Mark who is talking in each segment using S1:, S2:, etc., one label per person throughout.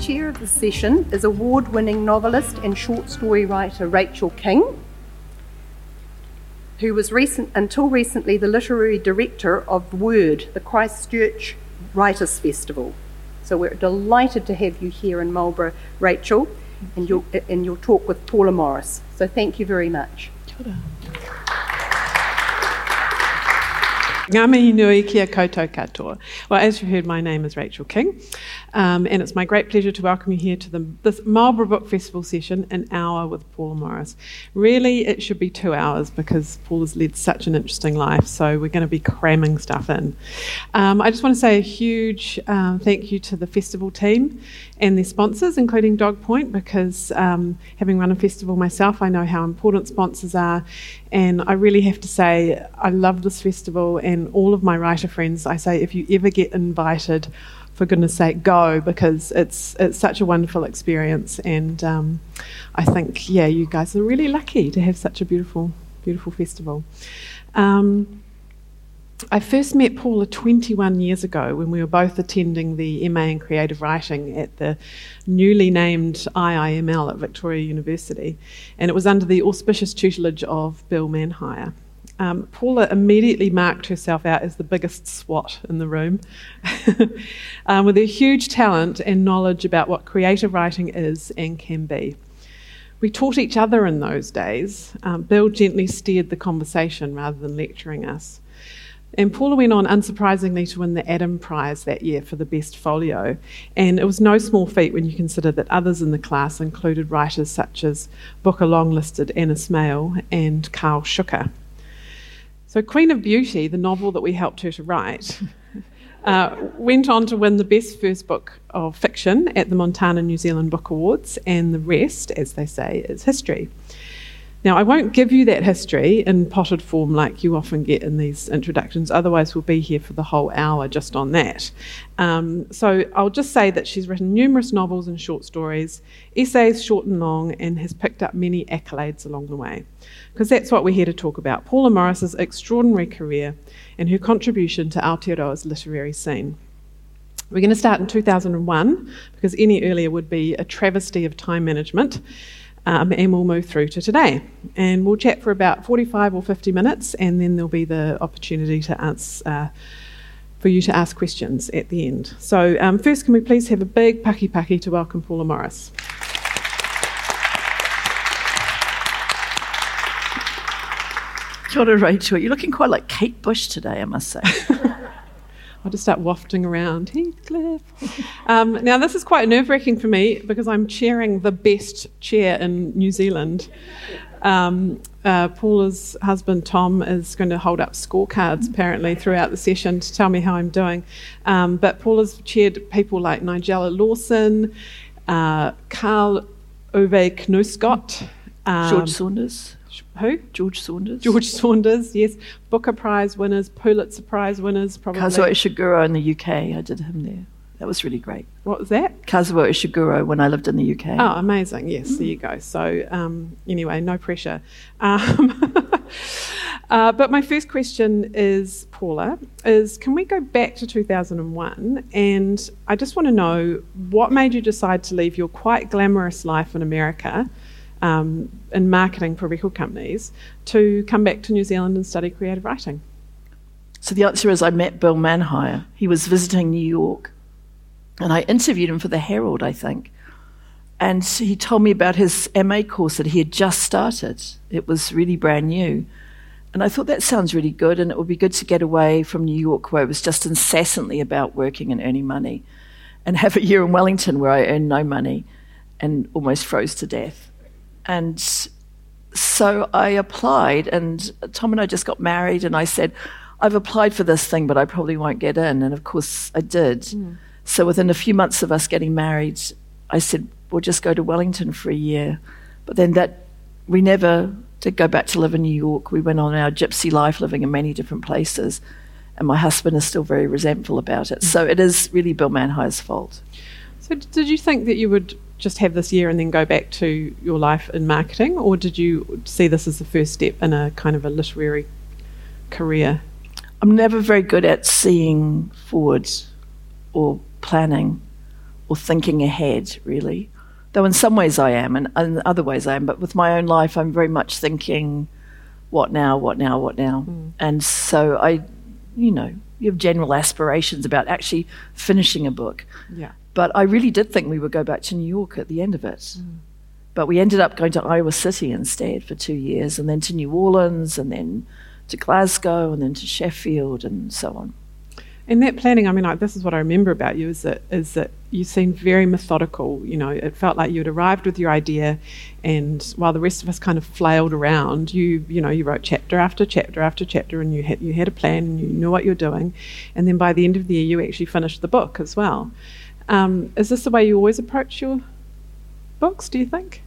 S1: chair of the session is award winning novelist and short story writer Rachael King, who was recent, until recently the literary director of Word, the Christchurch Writers' Festival. So we're delighted to have you here in Marlborough, Rachael, and your, in your talk with Paula Morris. So thank you very much.
S2: Ngā mihi nui. Well, as you heard, my name is Rachael King, um, and it's my great pleasure to welcome you here to the, this Marlborough Book Festival session, an hour with Paula Morris. Really, it should be two hours because Paula's led such an interesting life, so we're going to be cramming stuff in. Um, I just want to say a huge um, thank you to the festival team and their sponsors, including Dog Point, because um, having run a festival myself, I know how important sponsors are. And I really have to say, I love this festival, and all of my writer friends, I say, if you ever get invited, for goodness sake, go because it's it's such a wonderful experience, and um, I think yeah, you guys are really lucky to have such a beautiful beautiful festival. Um, I first met Paula 21 years ago when we were both attending the MA in Creative Writing at the newly named IIML at Victoria University, and it was under the auspicious tutelage of Bill Manhire. Um, Paula immediately marked herself out as the biggest swot in the room, um, with a huge talent and knowledge about what creative writing is and can be. We taught each other in those days. Um, Bill gently steered the conversation rather than lecturing us. And Paula went on, unsurprisingly, to win the Adam Prize that year for the best folio. And it was no small feat when you consider that others in the class included writers such as Booker Longlisted, Anna Smaill and Carl Shuker. So, Queen of Beauty, the novel that we helped her to write, uh, went on to win the best first book of fiction at the Montana New Zealand Book Awards, and the rest, as they say, is history. Now, I won't give you that history in potted form like you often get in these introductions, otherwise, we'll be here for the whole hour just on that. Um, so, I'll just say that she's written numerous novels and short stories, essays short and long, and has picked up many accolades along the way. Because that's what we're here to talk about Paula Morris's extraordinary career and her contribution to Aotearoa's literary scene. We're going to start in 2001 because any earlier would be a travesty of time management um, and we'll move through to today. And we'll chat for about 45 or 50 minutes, and then there'll be the opportunity to answer. Uh, for you to ask questions at the end. So, um, first, can we please have a big paki paki to welcome Paula Morris?
S3: Kia ora, Rachael. You're looking quite like Kate Bush today, I must say.
S2: I'll just start wafting around Heathcliff. Um, now, this is quite nerve wracking for me because I'm chairing the best chair in New Zealand. Um, uh, Paula's husband Tom is going to hold up scorecards apparently throughout the session to tell me how I'm doing. Um, but Paula's chaired people like Nigella Lawson, uh, Karl Ove Knausgård,
S3: um, George Saunders.
S2: Who?
S3: George Saunders.
S2: George Saunders, yes. Booker Prize winners, Pulitzer Prize winners, probably.
S3: Kazuo Ishiguro in the UK. I did him there. That was really great.
S2: What was that?
S3: Kazuo Ishiguro when I lived in the UK.
S2: Oh, amazing. Yes, mm. there you go. So, um, anyway, no pressure. Um, uh, but my first question is, Paula, is can we go back to 2001? And I just want to know what made you decide to leave your quite glamorous life in America um, in marketing for record companies to come back to New Zealand and study creative writing?
S3: So the answer is I met Bill Manhire. He was visiting New York, and I interviewed him for the Herald, I think. And he told me about his MA course that he had just started. It was really brand new. And I thought that sounds really good, and it would be good to get away from New York, where it was just incessantly about working and earning money, and have a year in Wellington where I earned no money and almost froze to death. And so I applied, and Tom and I just got married, and I said, I've applied for this thing, but I probably won't get in. And of course, I did. Mm. So within a few months of us getting married, I said, We'll just go to Wellington for a year. But then that, we never did go back to live in New York. We went on our gypsy life, living in many different places. And my husband is still very resentful about it. Mm. So it is really Bill Manhire's fault.
S2: So, did you think that you would just have this year and then go back to your life in marketing, or did you see this as the first step in a kind of a literary career?
S3: I'm never very good at seeing forward or planning. or thinking ahead, really. Though in some ways I am, and in other ways I am, but with my own life, I'm very much thinking, what now, what now, what now? Hmm. And so I, you know, you have general aspirations about actually finishing a book.
S2: Yeah.
S3: But I really did think we would go back to New York at the end of it. Mm. But we ended up going to Iowa City instead for two years, and then to New Orleans, and then to Glasgow, and then to Sheffield, and so on.
S2: In that planning, I mean, like, this is what I remember about you is that is that you seemed very methodical. You know, it felt like you had arrived with your idea, and while the rest of us kind of flailed around, you you know you wrote chapter after chapter after chapter, and you had you had a plan, and you knew what you were doing, and then by the end of the year, you actually finished the book as well. Um, is this the way you always approach your books? Do you think?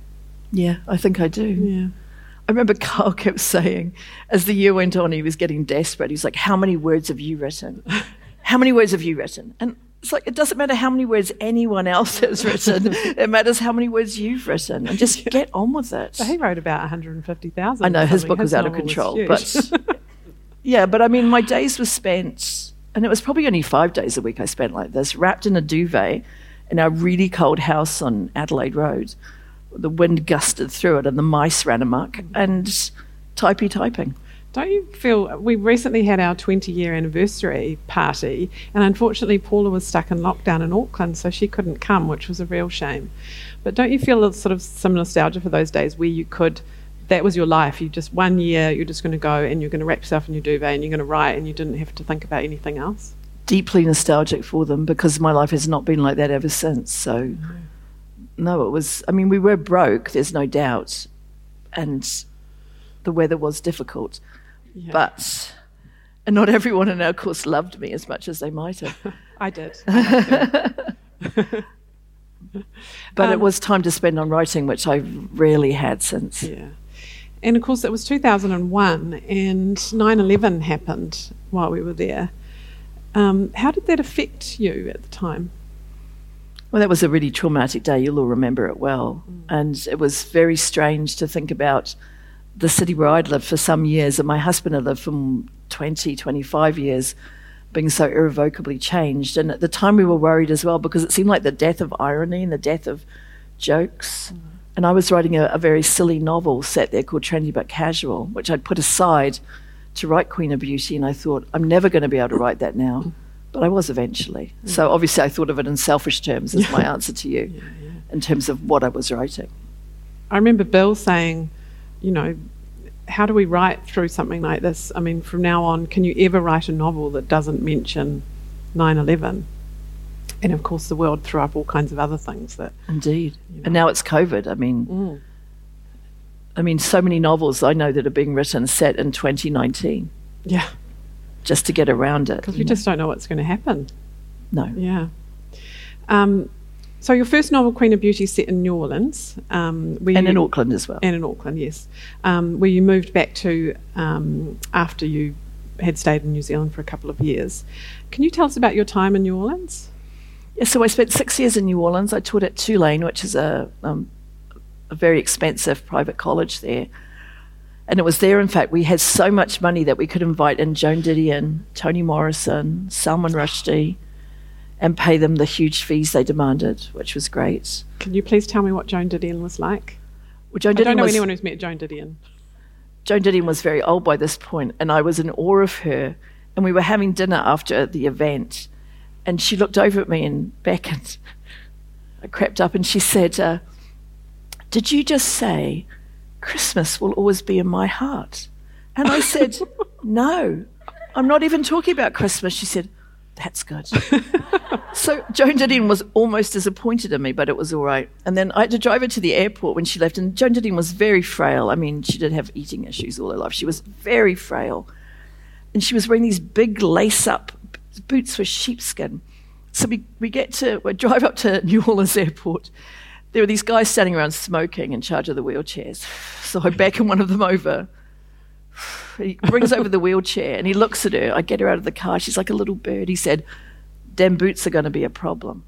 S3: Yeah, I think I do.
S2: Yeah.
S3: I remember Carl kept saying, as the year went on, he was getting desperate. He's like, How many words have you written? How many words have you written? And it's like, it doesn't matter how many words anyone else has written, it matters how many words you've written. And just get on with it.
S2: So he wrote about 150,000.
S3: I know his book was out of control, but yeah, but I mean, my days were spent, and it was probably only five days a week I spent like this, wrapped in a duvet in our really cold house on Adelaide Road. The wind gusted through it, and the mice ran amok, and typey typing.
S2: Don't you feel we recently had our 20 year anniversary party, and unfortunately, Paula was stuck in lockdown in Auckland, so she couldn't come, which was a real shame. But don't you feel a sort of some nostalgia for those days where you could, that was your life? You just one year, you're just going to go and you're going to wrap yourself in your duvet and you're going to write, and you didn't have to think about anything else?
S3: Deeply nostalgic for them because my life has not been like that ever since. So, no, it was, I mean, we were broke, there's no doubt, and the weather was difficult.
S2: Yeah.
S3: But and not everyone in our course loved me as much as they might have.
S2: I did.
S3: But it
S2: Um,
S3: was time to spend on writing, which I rarely had since.
S2: Yeah. And of course, it was 2001, and 9 11 happened while we were there. Um, how did that affect you at the time?
S3: Well, that was a really traumatic day. You'll all remember it well. And it was very strange to think about the city where I'd lived for some years, and my husband had lived for 20, 25 years, being so irrevocably changed. And at the time, we were worried as well because it seemed like the death of irony and the death of jokes. And I was writing a, a very silly novel set there called Trendy But Casual, which I'd put aside to write Queen of Beauty. And I thought, I'm never going to be able to write that now. But I was eventually. Mm. So obviously, I thought of it in selfish terms as my answer to you, in terms of what I was writing.
S2: I remember Bill saying, you know, how do we write through something like this? I mean, from now on, can you ever write a novel that doesn't mention 9 11? And of course, the world threw up all kinds of other things that.
S3: Indeed. And now it's COVID. I mean,
S2: Mm.
S3: I mean, so many novels I know that are being written set in 2019
S2: Yeah,
S3: just to get around it.
S2: because
S3: you
S2: we
S3: know.
S2: just don't know what's going to happen.
S3: no.
S2: Yeah. Um, so your first novel, Queen of Beauty, set in New Orleans. Um, where
S3: And
S2: you-
S3: in Auckland as well.
S2: and in Auckland, yes, um, where you moved back to um, after you had stayed in New Zealand for a couple of years. Can you tell us about your time in New Orleans?
S3: So I spent six years in New Orleans. I taught at Tulane, which is a, um, a very expensive private college there. And it was there, in fact, we had so much money that we could invite in Joan Didion, Toni Morrison, Salman Rushdie, and pay them the huge fees they demanded, which was great.
S2: Can you please tell me what Joan Didion was like?
S3: Well, Joan
S2: I don't know
S3: was,
S2: anyone who's met Joan Didion.
S3: Joan Didion was very old by this point, and I was in awe of her. And we were having dinner after the event, and she looked over at me and beckoned. I crept up and she said, uh, Did you just say Christmas will always be in my heart? And I said, No, I'm not even talking about Christmas. She said, That's good. so Joan Didion was almost disappointed in me, but it was all right. And then I had to drive her to the airport when she left. And Joan Didion was very frail. I mean, she did have eating issues all her life. She was very frail. And she was wearing these big lace up boots were sheepskin. So we, we get to, we drive up to New Orleans airport. There were these guys standing around smoking in charge of the wheelchairs. So I beckon one of them over. He brings over the wheelchair and he looks at her. I get her out of the car. She's like a little bird. He said, Damn boots are going to be a problem.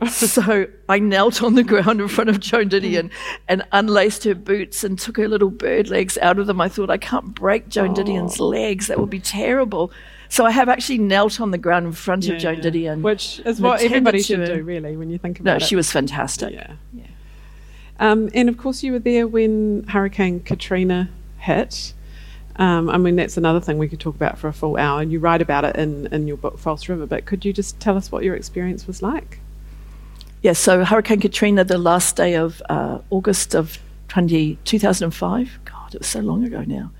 S3: so I knelt on the ground in front of Joan Didion and unlaced her boots and took her little bird legs out of them. I thought, I can't break Joan Didion's oh. legs. That would be terrible. So I have actually knelt on the ground in front of Joan
S2: Yeah.
S3: Didion.
S2: Which is what everybody should do, really, when you think about
S3: No,
S2: it.
S3: No, she was fantastic.
S2: Yeah. Um, and of course, you were there when Hurricane Katrina hit. Um, I mean, that's another thing we could talk about for a full hour. And you write about it in, in your book, False River. But could you just tell us what your experience was like?
S3: Yeah, so Hurricane Katrina, the last day of uh, August of 20, 2005. God, it was so long ago now.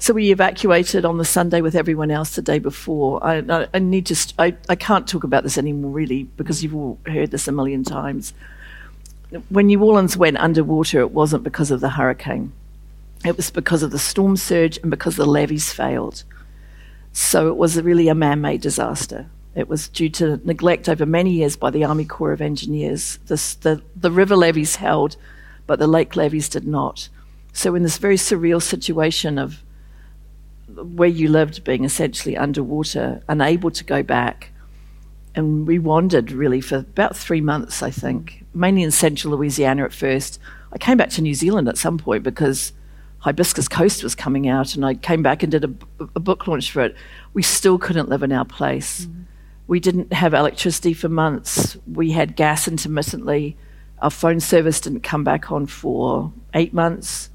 S3: So we evacuated on the Sunday with everyone else the day before. I, I, I need to, st- I, I can't talk about this anymore, really, because you've all heard this a million times. When New Orleans went underwater, it wasn't because of the hurricane. It was because of the storm surge and because the levees failed. So it was really a man made disaster. It was due to neglect over many years by the Army Corps of Engineers. This, the, the river levees held, but the lake levees did not. So, in this very surreal situation of where you lived being essentially underwater, unable to go back, and we wandered really for about three months, I think, mainly in central Louisiana at first. I came back to New Zealand at some point because Hibiscus Coast was coming out, and I came back and did a, a book launch for it. We still couldn't live in our place. We didn't have electricity for months. We had gas intermittently. Our phone service didn't come back on for eight months.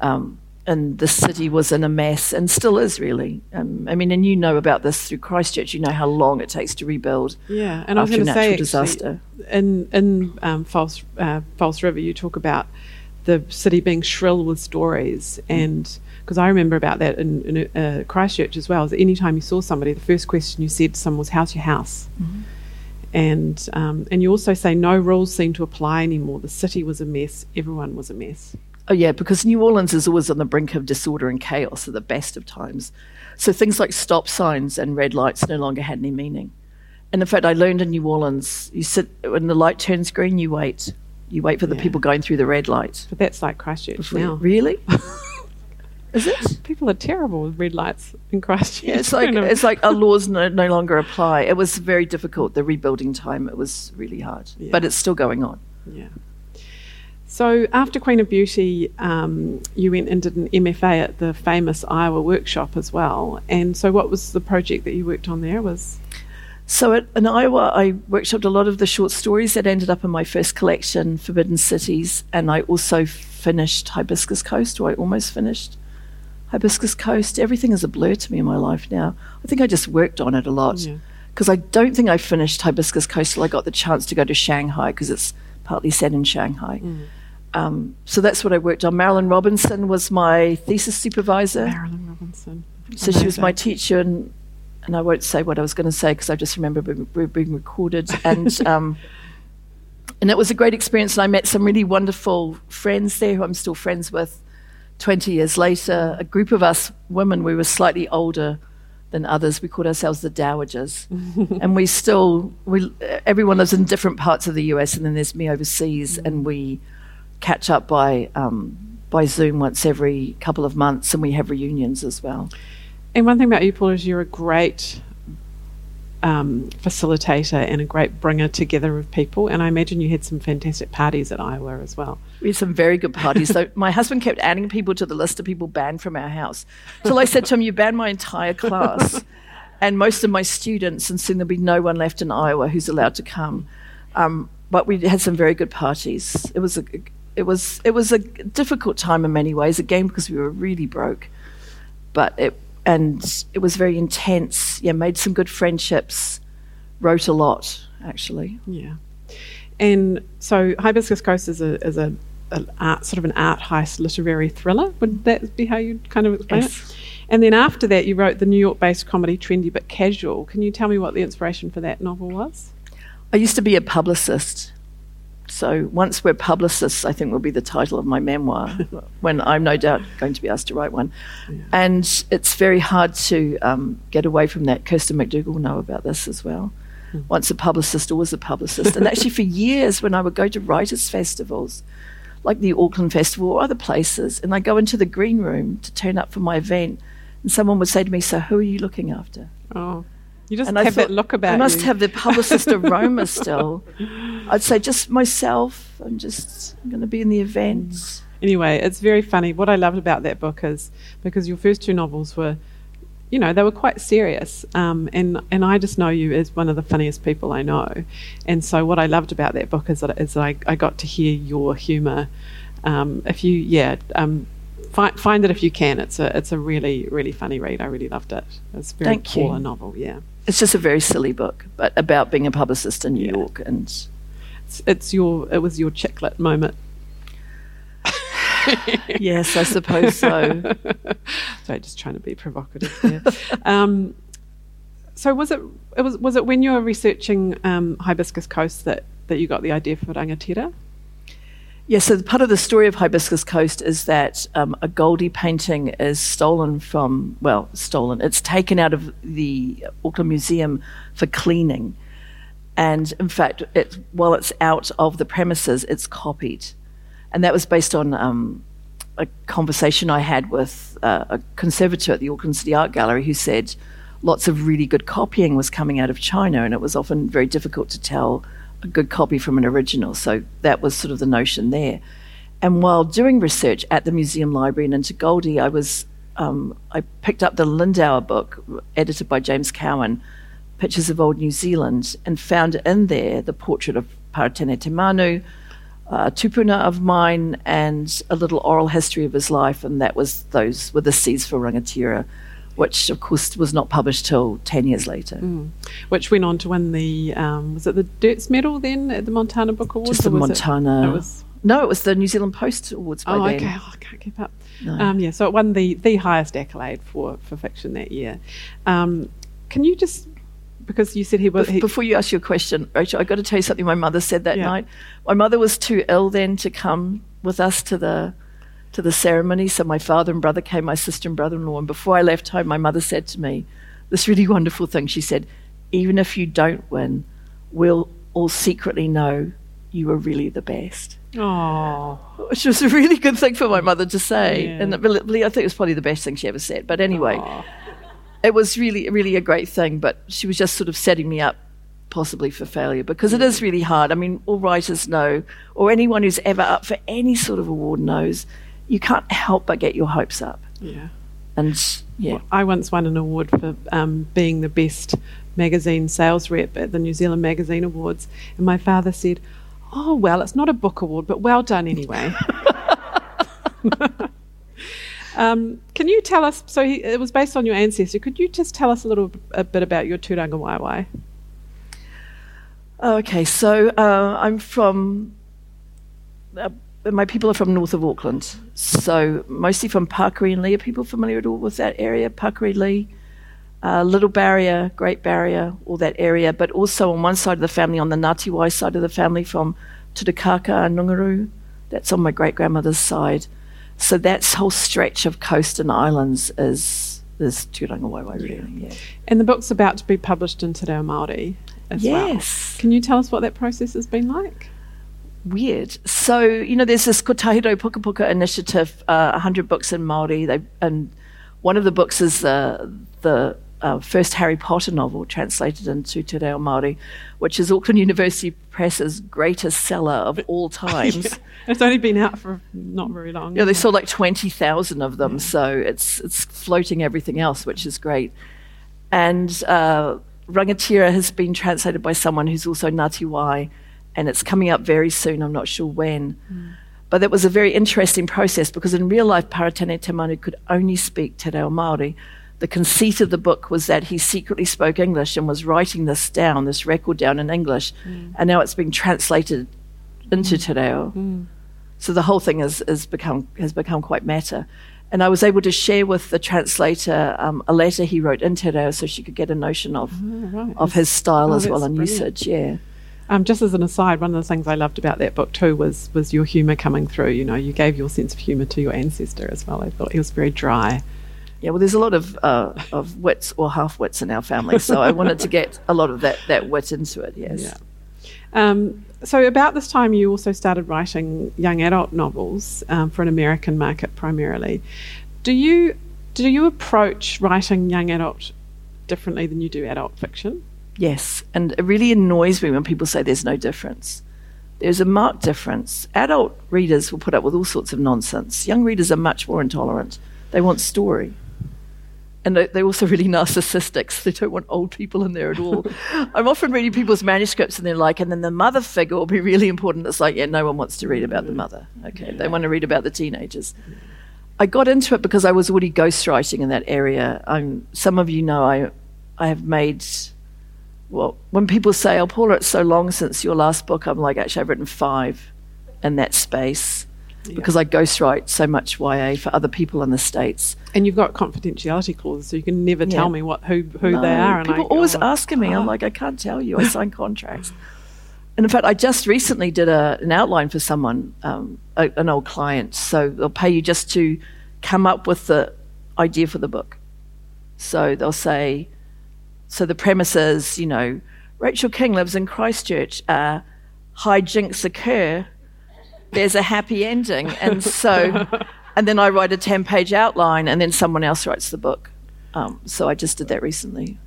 S3: Um, and the city was in a mess and still is really. Um, I mean, and you know about this through Christchurch. You know how long it takes to rebuild
S2: Yeah, and I was going to say, actually,
S3: disaster.
S2: in in um, False uh, False River, you talk about the city being shrill with stories, and because I remember about that in, in uh, Christchurch as well. Is that anytime you saw somebody, the first question you said to someone was, "How's your house?" And um, and you also say no rules seem to apply anymore. The city was a mess. Everyone was a mess.
S3: Oh, yeah, because New Orleans is always on the brink of disorder and chaos at the best of times. So things like stop signs and red lights no longer had any meaning. And in fact, I learned in New Orleans, you sit when the light turns green, you wait. You wait for the
S2: Yeah.
S3: people going through the red light.
S2: But that's like Christchurch
S3: before you-
S2: now.
S3: Really? is it?
S2: People are terrible with red lights in Christchurch.
S3: Yeah, it's like it's like our laws no, no longer apply. It was very difficult. The rebuilding time it was really hard,
S2: Yeah.
S3: but it's still going on.
S2: Yeah. So after Queen of Beauty, um, you went and did an MFA at the famous Iowa workshop as well. And so, what was the project that you worked on there? Was
S3: So at, in Iowa, I workshopped a lot of the short stories that ended up in my first collection, Forbidden Cities, and I also finished Hibiscus Coast, or I almost finished Hibiscus Coast. Everything is a blur to me in my life now. I think I just worked on it a lot
S2: Yeah.
S3: because I don't think I finished Hibiscus Coast till I got the chance to go to Shanghai because it's partly set in Shanghai. Um, so that's what I worked on. Marilynne Robinson was my thesis supervisor.
S2: Marilynne Robinson?
S3: So she was my teacher, and, and I won't say what I was going to say because I just remember being, we're being recorded. And um, and it was a great experience, and I met some really wonderful friends there who I'm still friends with. Twenty years later, a group of us women, we were slightly older than others. We called ourselves the Dowagers, and we still we everyone lives in different parts of the US, and then there's me overseas, and we catch up by. Um, by Zoom once every couple of months, and we have reunions as well.
S2: And one thing about you, Paul, is you're a great um, facilitator and a great bringer together of people. And I imagine you had some fantastic parties at Iowa as well.
S3: We had some very good parties. so my husband kept adding people to the list of people banned from our house. So I said to him, "You banned my entire class and most of my students, and soon there'll be no one left in Iowa who's allowed to come." Um, but we had some very good parties. It was a it was it was a difficult time in many ways. Again, because we were really broke, but it and it was very intense. Yeah, made some good friendships. Wrote a lot, actually.
S2: Yeah. And so Hibiscus Coast is a is a an art sort of an art heist literary thriller. Would that be how you kind of explain
S3: Yes.
S2: it? And then after that, you wrote the New York-based comedy Trendy but Casual. Can you tell me what the inspiration for that novel was?
S3: I used to be a publicist. So once we're publicists, I think will be the title of my memoir, when I'm no doubt going to be asked to write one. And it's very hard to um, get away from that. Kirsten McDougall will know about this as well. Once a publicist, always a publicist. and actually, for years, when I would go to writers' festivals, like the Auckland Festival or other places, and I go into the green room to turn up for my event, and someone would say to me, "So who are you looking after?"
S2: Oh, you just
S3: And
S2: have that look about
S3: I must
S2: you.
S3: have the publicist aroma still. I'd say just myself. I'm just going to be in the events.
S2: Anyway, it's very funny. What I loved about that book is because your first two novels were you know, they were quite serious. Um, and, and I just know you as one of the funniest people I know. And so what I loved about that book is that, is that I, I got to hear your humour. Um, if you, yeah, um, find, find it if you can. It's a, it's a really, really funny read. I really loved it. It's a very
S3: Thank you.
S2: Paula novel, yeah.
S3: It's just a very silly book, but about being a publicist in New
S2: Yeah.
S3: York. And
S2: It's, it's your, it was your chick lit moment.
S3: yes, I suppose so.
S2: Sorry, just trying to be provocative there. um, so was it, it was, was it when you were researching um, Hibiscus Coast that, that you got the idea for Rangatira?
S3: Yeah, so part of the story of Hibiscus Coast is that um, a Goldie painting is stolen from, well, stolen. It's taken out of the Auckland Museum for cleaning. And in fact, it, while it's out of the premises, it's copied. And that was based on um, a conversation I had with uh, a conservator at the Auckland City Art Gallery who said lots of really good copying was coming out of China, and it was often very difficult to tell a good copy from an original. So that was sort of the notion there. And while doing research at the museum library and into Goldie, I was um, I picked up the Lindauer book, edited by James Cowan, Pictures of Old New Zealand, and found in there the portrait of Paratene Te a tupuna of mine, and a little oral history of his life, and that was those were the seeds for Rangatira, which of course was not published till ten years later.
S2: which went on to win the um, was it the Deutz Medal then at the Montana Book Awards?
S3: Just the
S2: was it-
S3: Montana.
S2: it was-
S3: no, it was the New Zealand Post Awards by
S2: oh,
S3: then.
S2: okay. Oh, I can't keep up.
S3: No.
S2: Um, yeah, so it won the the highest accolade for for fiction that year. Um, can you just because you said he was he,
S3: Before you ask your question, Rachael, I've got to tell you something my mother said that
S2: Yeah.
S3: night. My mother was too ill then to come with us to the to the ceremony, so my father and brother came, my sister and brother-in-law. And before I left home, my mother said to me this really wonderful thing. She said, "Even if you don't win, we'll all secretly know you were really the best."
S2: oh
S3: Which was a really good thing for my mother to say,
S2: Yeah.
S3: and it I think it was probably the best thing she ever said. But anyway, it was really, really a great thing. But she was just sort of setting me up, possibly for failure, because it is mm. really hard. I mean, all writers know, or anyone who's ever up for any sort of award knows, you can't help but get your hopes up.
S2: yeah.
S3: And yeah,
S2: I once won an award for um, being the best magazine sales rep at the New Zealand Magazine Awards, and my father said, "Oh well, it's not a book award, but well done anyway." um, can you tell us? So he, it was based on your ancestry. Could you just tell us a little a bit about your Turanga Waiwai?
S3: Okay, so uh, I'm from. Uh, my people are from north of Auckland, so mostly from Pakiri and Leigh. Are people familiar at all with that area? Pakiri, Leigh, uh, Little Barrier, Great Barrier, all that area. But also on one side of the family, on the Ngāti Wai side of the family, from Tutukaka and Ngunguru. That's on my great grandmother's side. So that whole stretch of coast and islands is is Tūrangawaewae, really. Yeah.
S2: And the book's about to be published in Te Reo Māori as well.
S3: Yes.
S2: Can you tell us what that process has been like?
S3: Weird. So you know, there's this Kotahi Rau Pukapuka initiative, uh, 100 books in Maori. They and one of the books is the the uh, first Harry Potter novel translated into Te Reo Māori, which is Auckland University Press's greatest seller of all times.
S2: It's only been out for not very long.
S3: Yeah, they sold like twenty thousand of them, so it's it's floating everything else, which is great. And uh, Rangatira has been translated by someone who's also Ngāti Wai, and it's coming up very soon. I'm not sure when. Hmm. But it was a very interesting process because in real life, Paratene Te Manu could only speak Te Reo Māori. The conceit of the book was that he secretly spoke English and was writing this down, this record down in English, hmm. and now it's being translated into hmm. Te Reo. So the whole thing has, has become has become quite matter. And I was able to share with the translator um, a letter he wrote in Te Reo so she could get a notion of oh,
S2: right.
S3: of his style
S2: Oh,
S3: as well and
S2: brilliant.
S3: usage. Yeah.
S2: Um, just as an aside, one of the things I loved about that book too was was your humour coming through. You know, you gave your sense of humour to your ancestor as well. I thought he was very dry.
S3: Yeah, well, there's a lot of uh, of wits or half wits in our family, so I wanted to get a lot of that, that wit into it. Yes.
S2: Yeah. Um, so about this time, you also started writing young adult novels um, for an American market primarily. Do you do you approach writing young adult differently than you do adult fiction?
S3: Yes, and it really annoys me when people say there's no difference. There's a marked difference. Adult readers will put up with all sorts of nonsense. Young readers are much more intolerant. They want story. and they- they're also really narcissistic, so they don't want old people in there at all. I'm often reading people's manuscripts, and they're like, and then the mother figure will be really important. It's like, yeah, no one wants to read about the mother. Okay, they want to read about the teenagers. I got into it because I was already ghostwriting in that area. I'm, some of you know I, I have made. Well, when people say, "Oh, Paula, it's so long since your last book," I'm like, actually, I've written five in that space because I ghostwrite so much YA for other people in the states.
S2: And you've got confidentiality clauses, so you can never
S3: Yeah.
S2: tell me what who who
S3: No,
S2: they are. And
S3: people
S2: I,
S3: always
S2: oh,
S3: asking me. I'm
S2: ah.
S3: like, I can't tell you. I sign contracts. And in fact, I just recently did a, an outline for someone, um, a, an old client. So they'll pay you just to come up with the idea for the book. So they'll say, so the premise is, you know, Rachael King lives in Christchurch. Uh, hijinks occur. There's a happy ending, and so, and then I write a ten-page outline, and then someone else writes the book. Um, so I just did that recently.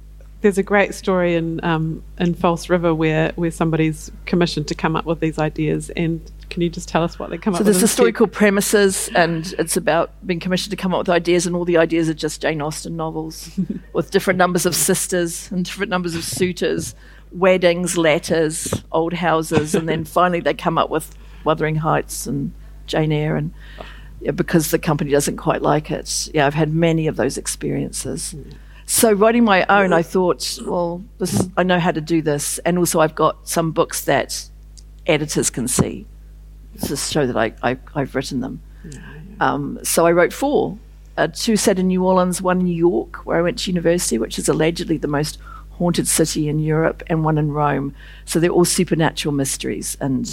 S2: There's a great story in um, in False River where where somebody's commissioned to come up with these ideas. And can you just tell us what they come
S3: So
S2: up with?
S3: So there's a story called Premises, and it's about being commissioned to come up with ideas, and all the ideas are just Jane Austen novels with different numbers of sisters and different numbers of suitors, weddings, letters, old houses, and then finally they come up with Wuthering Heights and Jane Eyre, and yeah, because the company doesn't quite like it. Yeah, I've had many of those experiences. So writing my own, I thought, well, this, I know how to do this, and also I've got some books that editors can see to show that I, I, I've written them. Um, so I wrote four. Uh, two set in New Orleans, one in New York, where I went to university, which is allegedly the most haunted city in Europe, and one in Rome. So they're all supernatural mysteries, and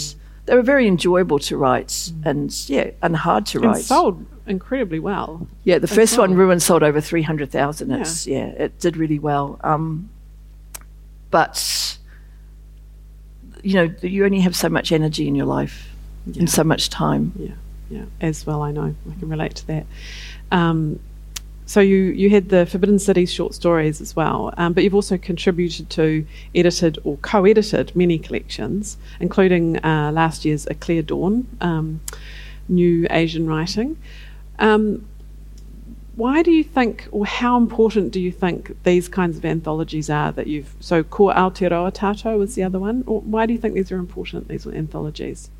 S3: they were very enjoyable to write, and yeah, and hard to
S2: and
S3: write.
S2: sold incredibly well.
S3: Yeah, the first one. Ruin, sold over 300,000. It's, yeah. it did really well. Um, but, you know, you only have so much energy in your life
S2: Yeah.
S3: and so much time.
S2: Yeah, yeah, as well. I know I can relate to that. Um, so you you had the Forbidden Cities short stories as well, um, but you've also contributed to, edited or co-edited many collections, including uh, last year's A Clear Dawn, um, new Asian writing. Um, why do you think, or how important do you think these kinds of anthologies are that you've? So, Ko Aotearoa Tātou was the other one. Or why do you think these are important? These anthologies.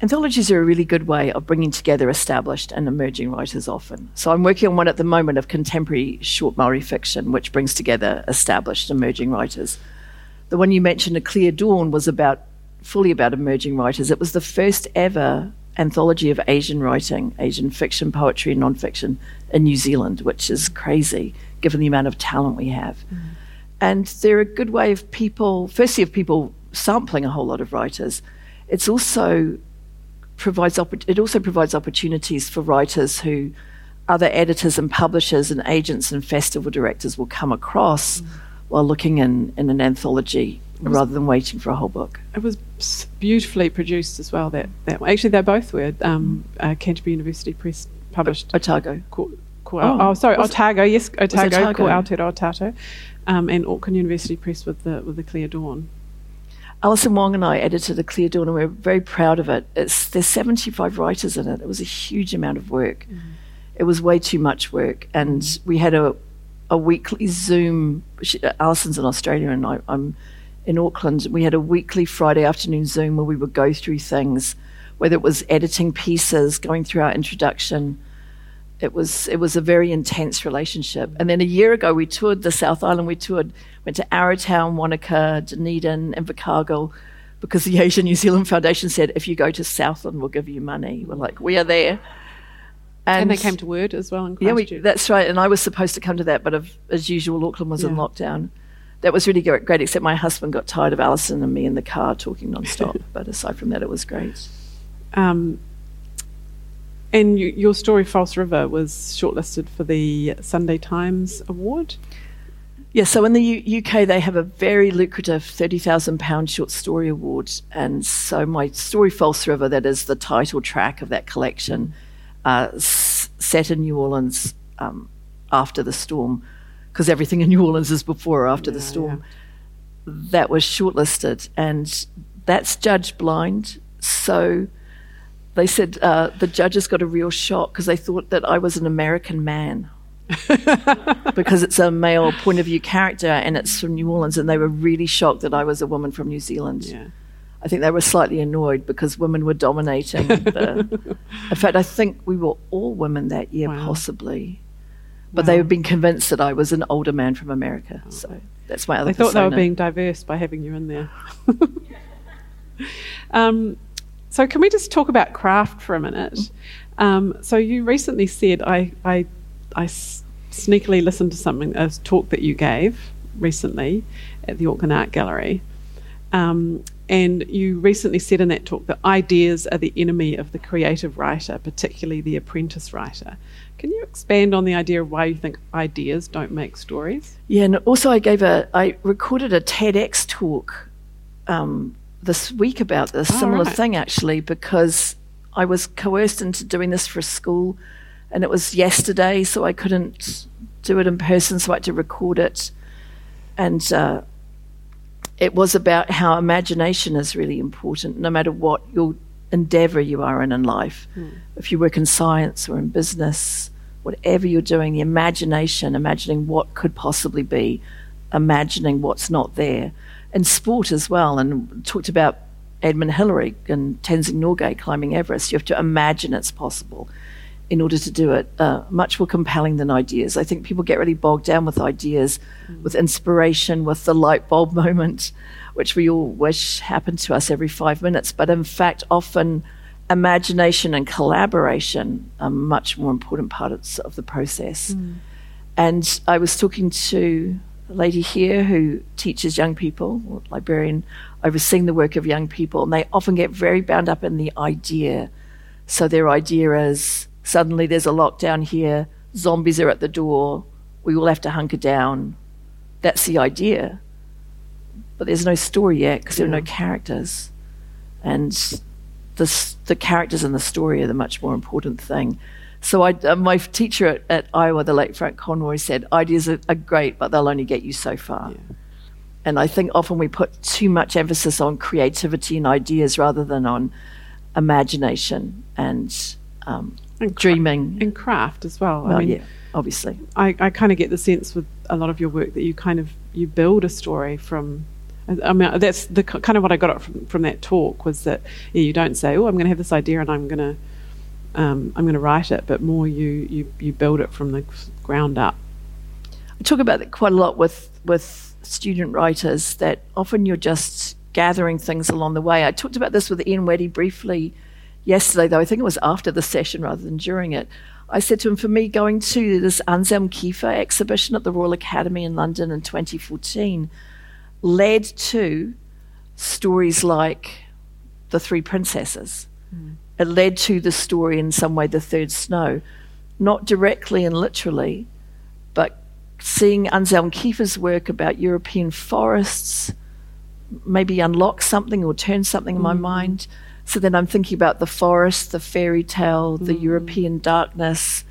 S3: Anthologies are a really good way of bringing together established and emerging writers often. So I'm working on one at the moment of contemporary short Maori fiction, which brings together established emerging writers. The one you mentioned, A Clear Dawn, was about fully about emerging writers. It was the first ever anthology of Asian writing, Asian fiction, poetry, and nonfiction in New Zealand, which is crazy given the amount of talent we have. Mm-hmm. And they're a good way of people, firstly, of people sampling a whole lot of writers. It's also provides it also provides opportunities for writers who other editors and publishers and agents and festival directors will come across mm-hmm. while looking in, in an anthology rather than waiting for a whole book.
S2: It was beautifully produced as well. That that actually they both were. Um, uh, Canterbury University Press published.
S3: Otago.
S2: Ko, ko,
S3: Oh,
S2: oh, sorry, Otago. Yes, Otago.
S3: Otago?
S2: Aotearoa Tātou, um, and Auckland University Press with the with the Clear Dawn.
S3: Alison Wong and I edited the Clear Dawn and we're very proud of it. It's, there's 75 writers in it. It was a huge amount of work. It was way too much work. And we had a, a weekly Zoom. She, Alison's in Australia and I, I'm in Auckland. We had a weekly Friday afternoon Zoom where we would go through things, whether it was editing pieces, going through our introduction. It was it was a very intense relationship. And then a year ago, we toured the South Island. We toured, went to Arrowtown, Wanaka, Dunedin, and Invercargill, because the Asian New Zealand Foundation said, if you go to Southland, we'll give you money. We're like, we are there.
S2: And, they came to Word as well in
S3: yeah, we, that's right. And I was supposed to come to that, but of, as usual, Auckland was in lockdown. That was really great, great, except my husband got tired of Alison and me in the car talking nonstop. but aside from that, it was great.
S2: Um, and you, your story, False River, was shortlisted for the Sunday Times Award.
S3: Yeah, so in the U- UK, they have a very lucrative £30,000 short story award. And so my story, False River, that is the title track of that collection, uh, s- set in New Orleans um, after the storm, because everything in New Orleans is before or after the
S2: Yeah,
S3: storm. That was shortlisted, and that's judge blind. So they said uh, the judges got a real shock because they thought that I was an American man because it's a male point of view character and it's from New Orleans, and they were really shocked that I was a woman from New Zealand.
S2: Yeah.
S3: I think they were slightly annoyed because women were dominating. The, in fact, I think we were all women that year,
S2: Wow.
S3: possibly. But they
S2: Wow.
S3: had been convinced that I was an older man from America. So that's my other
S2: They thought they were being diverse by having you in there. um, so, can we just talk about craft for a minute? Um, so, you recently said I, I, I s- sneakily listened to something, a talk that you gave recently at the Auckland Art Gallery. Um, and you recently said in that talk that ideas are the enemy of the creative writer, particularly the apprentice writer. Can you expand on the idea of why you think ideas don't make stories?
S3: Yeah, and also I gave a, I recorded a TEDx talk um, this week about this
S2: Oh,
S3: similar
S2: right.
S3: thing actually because I was coerced into doing this for a school, and it was yesterday, so I couldn't do it in person, so I had to record it, and uh, it was about how imagination is really important, no matter what your endeavor you are in in life. If you work in science or in business, whatever you're doing, the imagination, imagining what could possibly be, imagining what's not there. And sport as well, and talked about Edmund Hillary and Tenzing Norgay climbing Everest. You have to imagine it's possible in order to do it. Uh, much more compelling than ideas. I think people get really bogged down with ideas, with inspiration, with the light bulb moment, which we all wish happened to us every five minutes. But in fact, often imagination and collaboration are much more important parts of the process. Hmm. And I was talking to a lady here who teaches young people, librarian, overseeing the work of young people, and they often get very bound up in the idea. So their idea is suddenly there's a lockdown here, zombies are at the door, we all have to hunker down. That's the idea. But there's no story yet because there are no characters. And the, the characters in the story are the much more important thing. So I, uh, my teacher at, at Iowa, the late Frank Conroy, said, ideas are, are great, but they'll only get you so far. And I think often we put too much emphasis on creativity and ideas rather than on imagination and um,
S2: And cra-
S3: dreaming.
S2: and craft as well.
S3: well,
S2: I mean,
S3: yeah, obviously.
S2: I, I kind of get the sense with a lot of your work that you kind of you build a story from. I- mean, that's the kind of what I got from, from that talk was that yeah, you don't say, "Oh, I'm going to have this idea and I'm going to um, I'm going to write it," but more you you you build it from the ground up.
S3: I talk about that quite a lot with with student writers that often you're just gathering things along the way. I talked about this with Ian Wedde briefly yesterday, though I think it was after the session rather than during it. I said to him, for me, going to this Anselm Kiefer exhibition at the Royal Academy in London in 2014 led to stories like The Three Princesses. Hmm. It led to the story in some way, The Third Snow, not directly and literally, but seeing Anselm Kiefer's work about European forests maybe unlock something or turn something in my hmm. mind. So then I'm thinking about the forest, the fairy tale, the hmm. European darkness,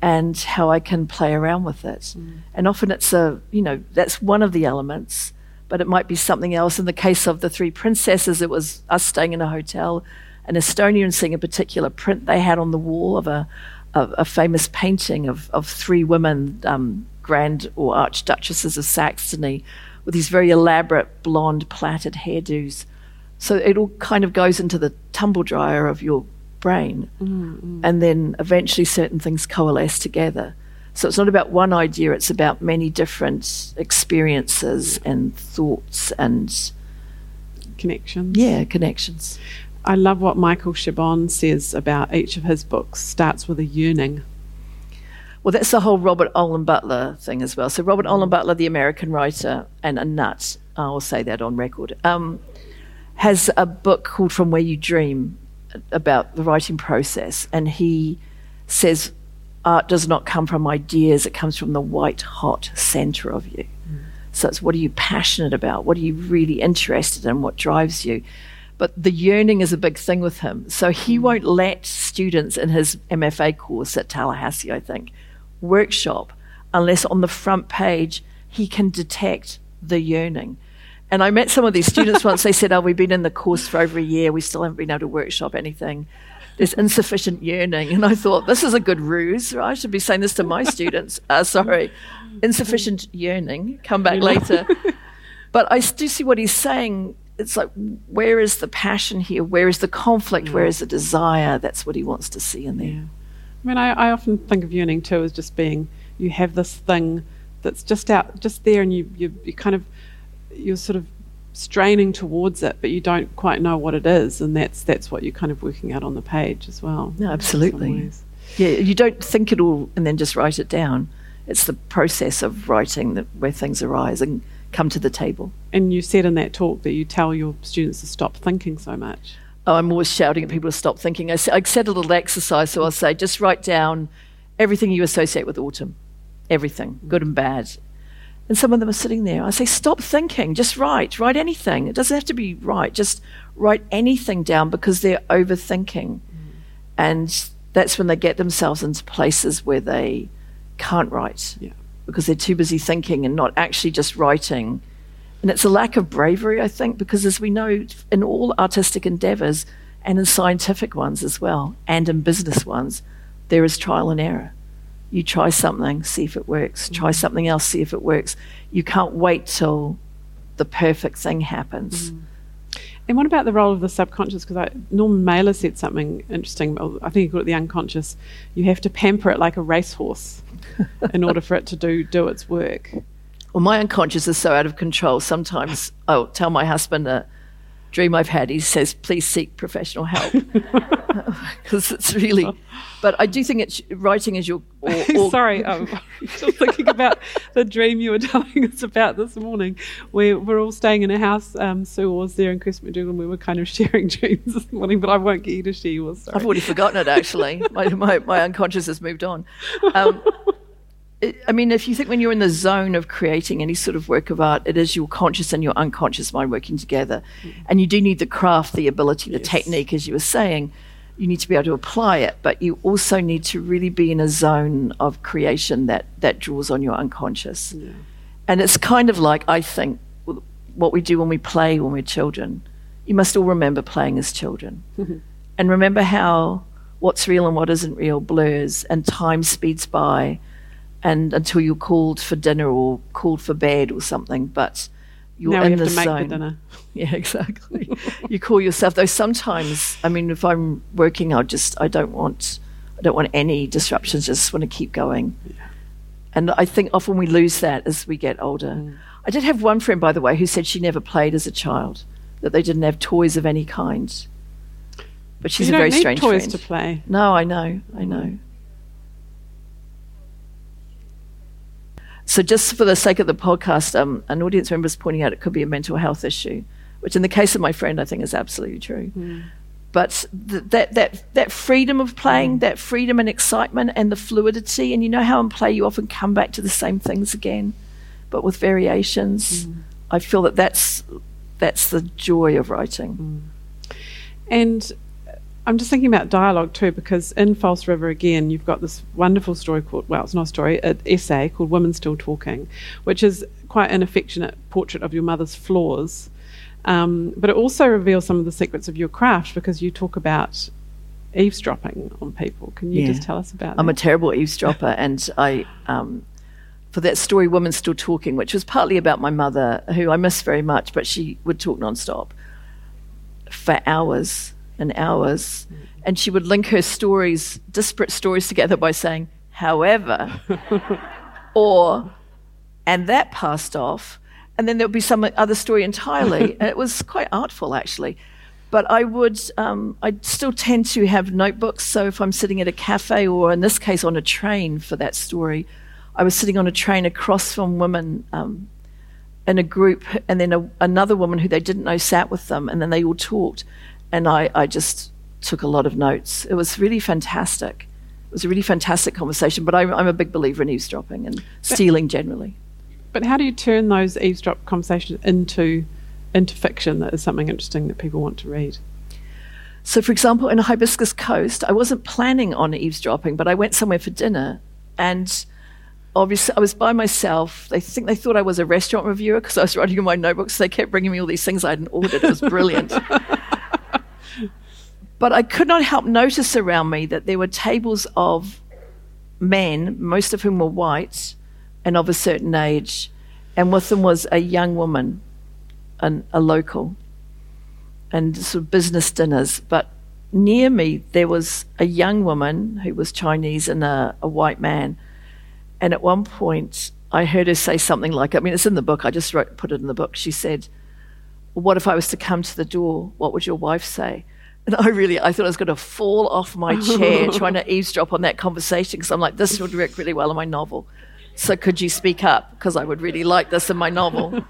S3: and how I can play around with it. And often it's a, you know, that's one of the elements, but it might be something else. In the case of the three princesses, it was us staying in a hotel an Estonian seeing a particular print they had on the wall of a, a, a famous painting of, of three women, um, grand or archduchesses of Saxony, with these very elaborate blonde plaited hairdos. So it all kind of goes into the tumble dryer of your brain. And then eventually certain things coalesce together. So it's not about one idea, it's about many different experiences and thoughts and,
S2: Connections.
S3: yeah, connections.
S2: I love what Michael Chabon says about each of his books. Starts with a yearning.
S3: Well, that's the whole Robert Olen Butler thing as well. So, Robert Olen Butler, the American writer and a nut, I'll say that on record, um, has a book called From Where You Dream about the writing process. And he says art does not come from ideas, it comes from the white hot center of you. Mm. So, it's what are you passionate about? What are you really interested in? What drives you? But the yearning is a big thing with him. So he mm. won't let students in his MFA course at Tallahassee, I think, workshop unless on the front page he can detect the yearning. And I met some of these students once. They said, Oh, we've been in the course for over a year. We still haven't been able to workshop anything. There's insufficient yearning. And I thought, this is a good ruse. I should be saying this to my students. Uh, sorry, insufficient yearning. Come back later. But I do see what he's saying. It's like, where is the passion here? Where is the conflict? Where is the desire? That's what he wants to see in there.
S2: Yeah. I mean, I, I often think of yearning too as just being you have this thing that's just out, just there, and you, you, you kind of, you're sort of straining towards it, but you don't quite know what it is, and that's that's what you're kind of working out on the page as well.
S3: No, absolutely. Yeah, you don't think it all and then just write it down. It's the process of writing that where things arise and come to the table.
S2: And you said in that talk that you tell your students to stop thinking so much.
S3: Oh, I'm always shouting at people to stop thinking. I, I said a little exercise, so I'll say just write down everything you associate with autumn, everything, good and bad. And some of them are sitting there. I say, stop thinking, just write, write anything. It doesn't have to be right, just write anything down because they're overthinking. Mm. And that's when they get themselves into places where they can't write
S2: yeah.
S3: because they're too busy thinking and not actually just writing. And it's a lack of bravery, I think, because as we know, in all artistic endeavors and in scientific ones as well, and in business ones, there is trial and error. You try something, see if it works. Try
S2: Mm.
S3: something else, see if it works. You can't wait till the perfect thing happens.
S2: Mm. And what about the role of the subconscious? Because Norman Mailer said something interesting. I think he called it the unconscious. You have to pamper it like a racehorse in order for it to do do its work.
S3: Well, my unconscious is so out of control. Sometimes I'll tell my husband a dream I've had. He says, "Please seek professional help," because it's really. But I do think it's writing is your. Or, or
S2: Sorry, um, I'm just thinking about the dream you were telling us about this morning. We were all staying in a house. Um, Sue was there in Chris McDougall, and we were kind of sharing dreams this morning. But I won't get you to share yours. Sorry.
S3: I've already forgotten it. Actually, my, my my unconscious has moved on. Um, it, I mean, if you think when you're in the zone of creating any sort of work of art, it is your conscious and your unconscious mind working together. Mm. And you do need the craft, the ability, the
S2: Yes.
S3: technique, as you were saying. You need to be able to apply it, but you also need to really be in a zone of creation that, that draws on your unconscious.
S2: Yeah.
S3: And it's kind of like, I think, what we do when we play when we're children. You must all remember playing as children. and remember how what's real and what isn't real blurs and time speeds by and until you're called for dinner or called for bed or something. But you're
S2: now
S3: in
S2: have
S3: the
S2: to make
S3: zone.
S2: the dinner.
S3: Yeah, exactly. you call yourself though sometimes I mean if I'm working I just I don't want I don't want any disruptions, I just want to keep going. Yeah. And I think often we lose that as we get older.
S2: Mm.
S3: I did have one friend by the way who said she never played as a child, that they didn't have toys of any kind. But she's
S2: you
S3: a very strange
S2: toys
S3: friend.
S2: to play.
S3: No, I know, I know. So, just for the sake of the podcast, um, an audience member is pointing out it could be a mental health issue, which, in the case of my friend, I think is absolutely true. Hmm. But th- that that that freedom of playing, hmm. that freedom and excitement, and the fluidity, and you know how in play you often come back to the same things again, but with variations. Hmm. I feel that that's that's the joy of writing.
S2: And I'm just thinking about dialogue too, because in False River again, you've got this wonderful story called, well, it's not a story, an essay called Women Still Talking, which is quite an affectionate portrait of your mother's flaws. Um, but it also reveals some of the secrets of your craft because you talk about eavesdropping on people. Can you
S3: Yeah.
S2: just tell us about that?
S3: I'm a terrible eavesdropper, and I, um, for that story, Women Still Talking, which was partly about my mother, who I miss very much, but she would talk nonstop for hours and hours. And she would link her stories, disparate stories together by saying, however, or, and that passed off. And then there would be some other story entirely. and it was quite artful, actually. But I would, um, I still tend to have notebooks. So if I'm sitting at a cafe, or in this case on a train for that story, I was sitting on a train across from women um, in a group, and then a, another woman who they didn't know sat with them, and then they all talked. And I, I just took a lot of notes. It was really fantastic. It was a really fantastic conversation. But I'm, I'm a big believer in eavesdropping and stealing generally.
S2: But how do you turn those eavesdrop conversations into into fiction that is something interesting that people want to read?
S3: So, for example, in Hibiscus Coast, I wasn't planning on eavesdropping, but I went somewhere for dinner, and obviously I was by myself. They think they thought I was a restaurant reviewer because I was writing in my notebooks. They kept bringing me all these things I hadn't ordered. It was brilliant. But I could not help notice around me that there were tables of men, most of whom were white and of a certain age, and with them was a young woman, an, a local, and sort of business dinners. But near me, there was a young woman who was Chinese and a, a white man. And at one point, I heard her say something like, I mean, it's in the book, I just wrote, put it in the book. She said, well, What if I was to come to the door? What would your wife say? And I really, I thought I was going to fall off my chair trying to eavesdrop on that conversation because I'm like, this would work really well in my novel. So could you speak up? Because I would really like this in my novel.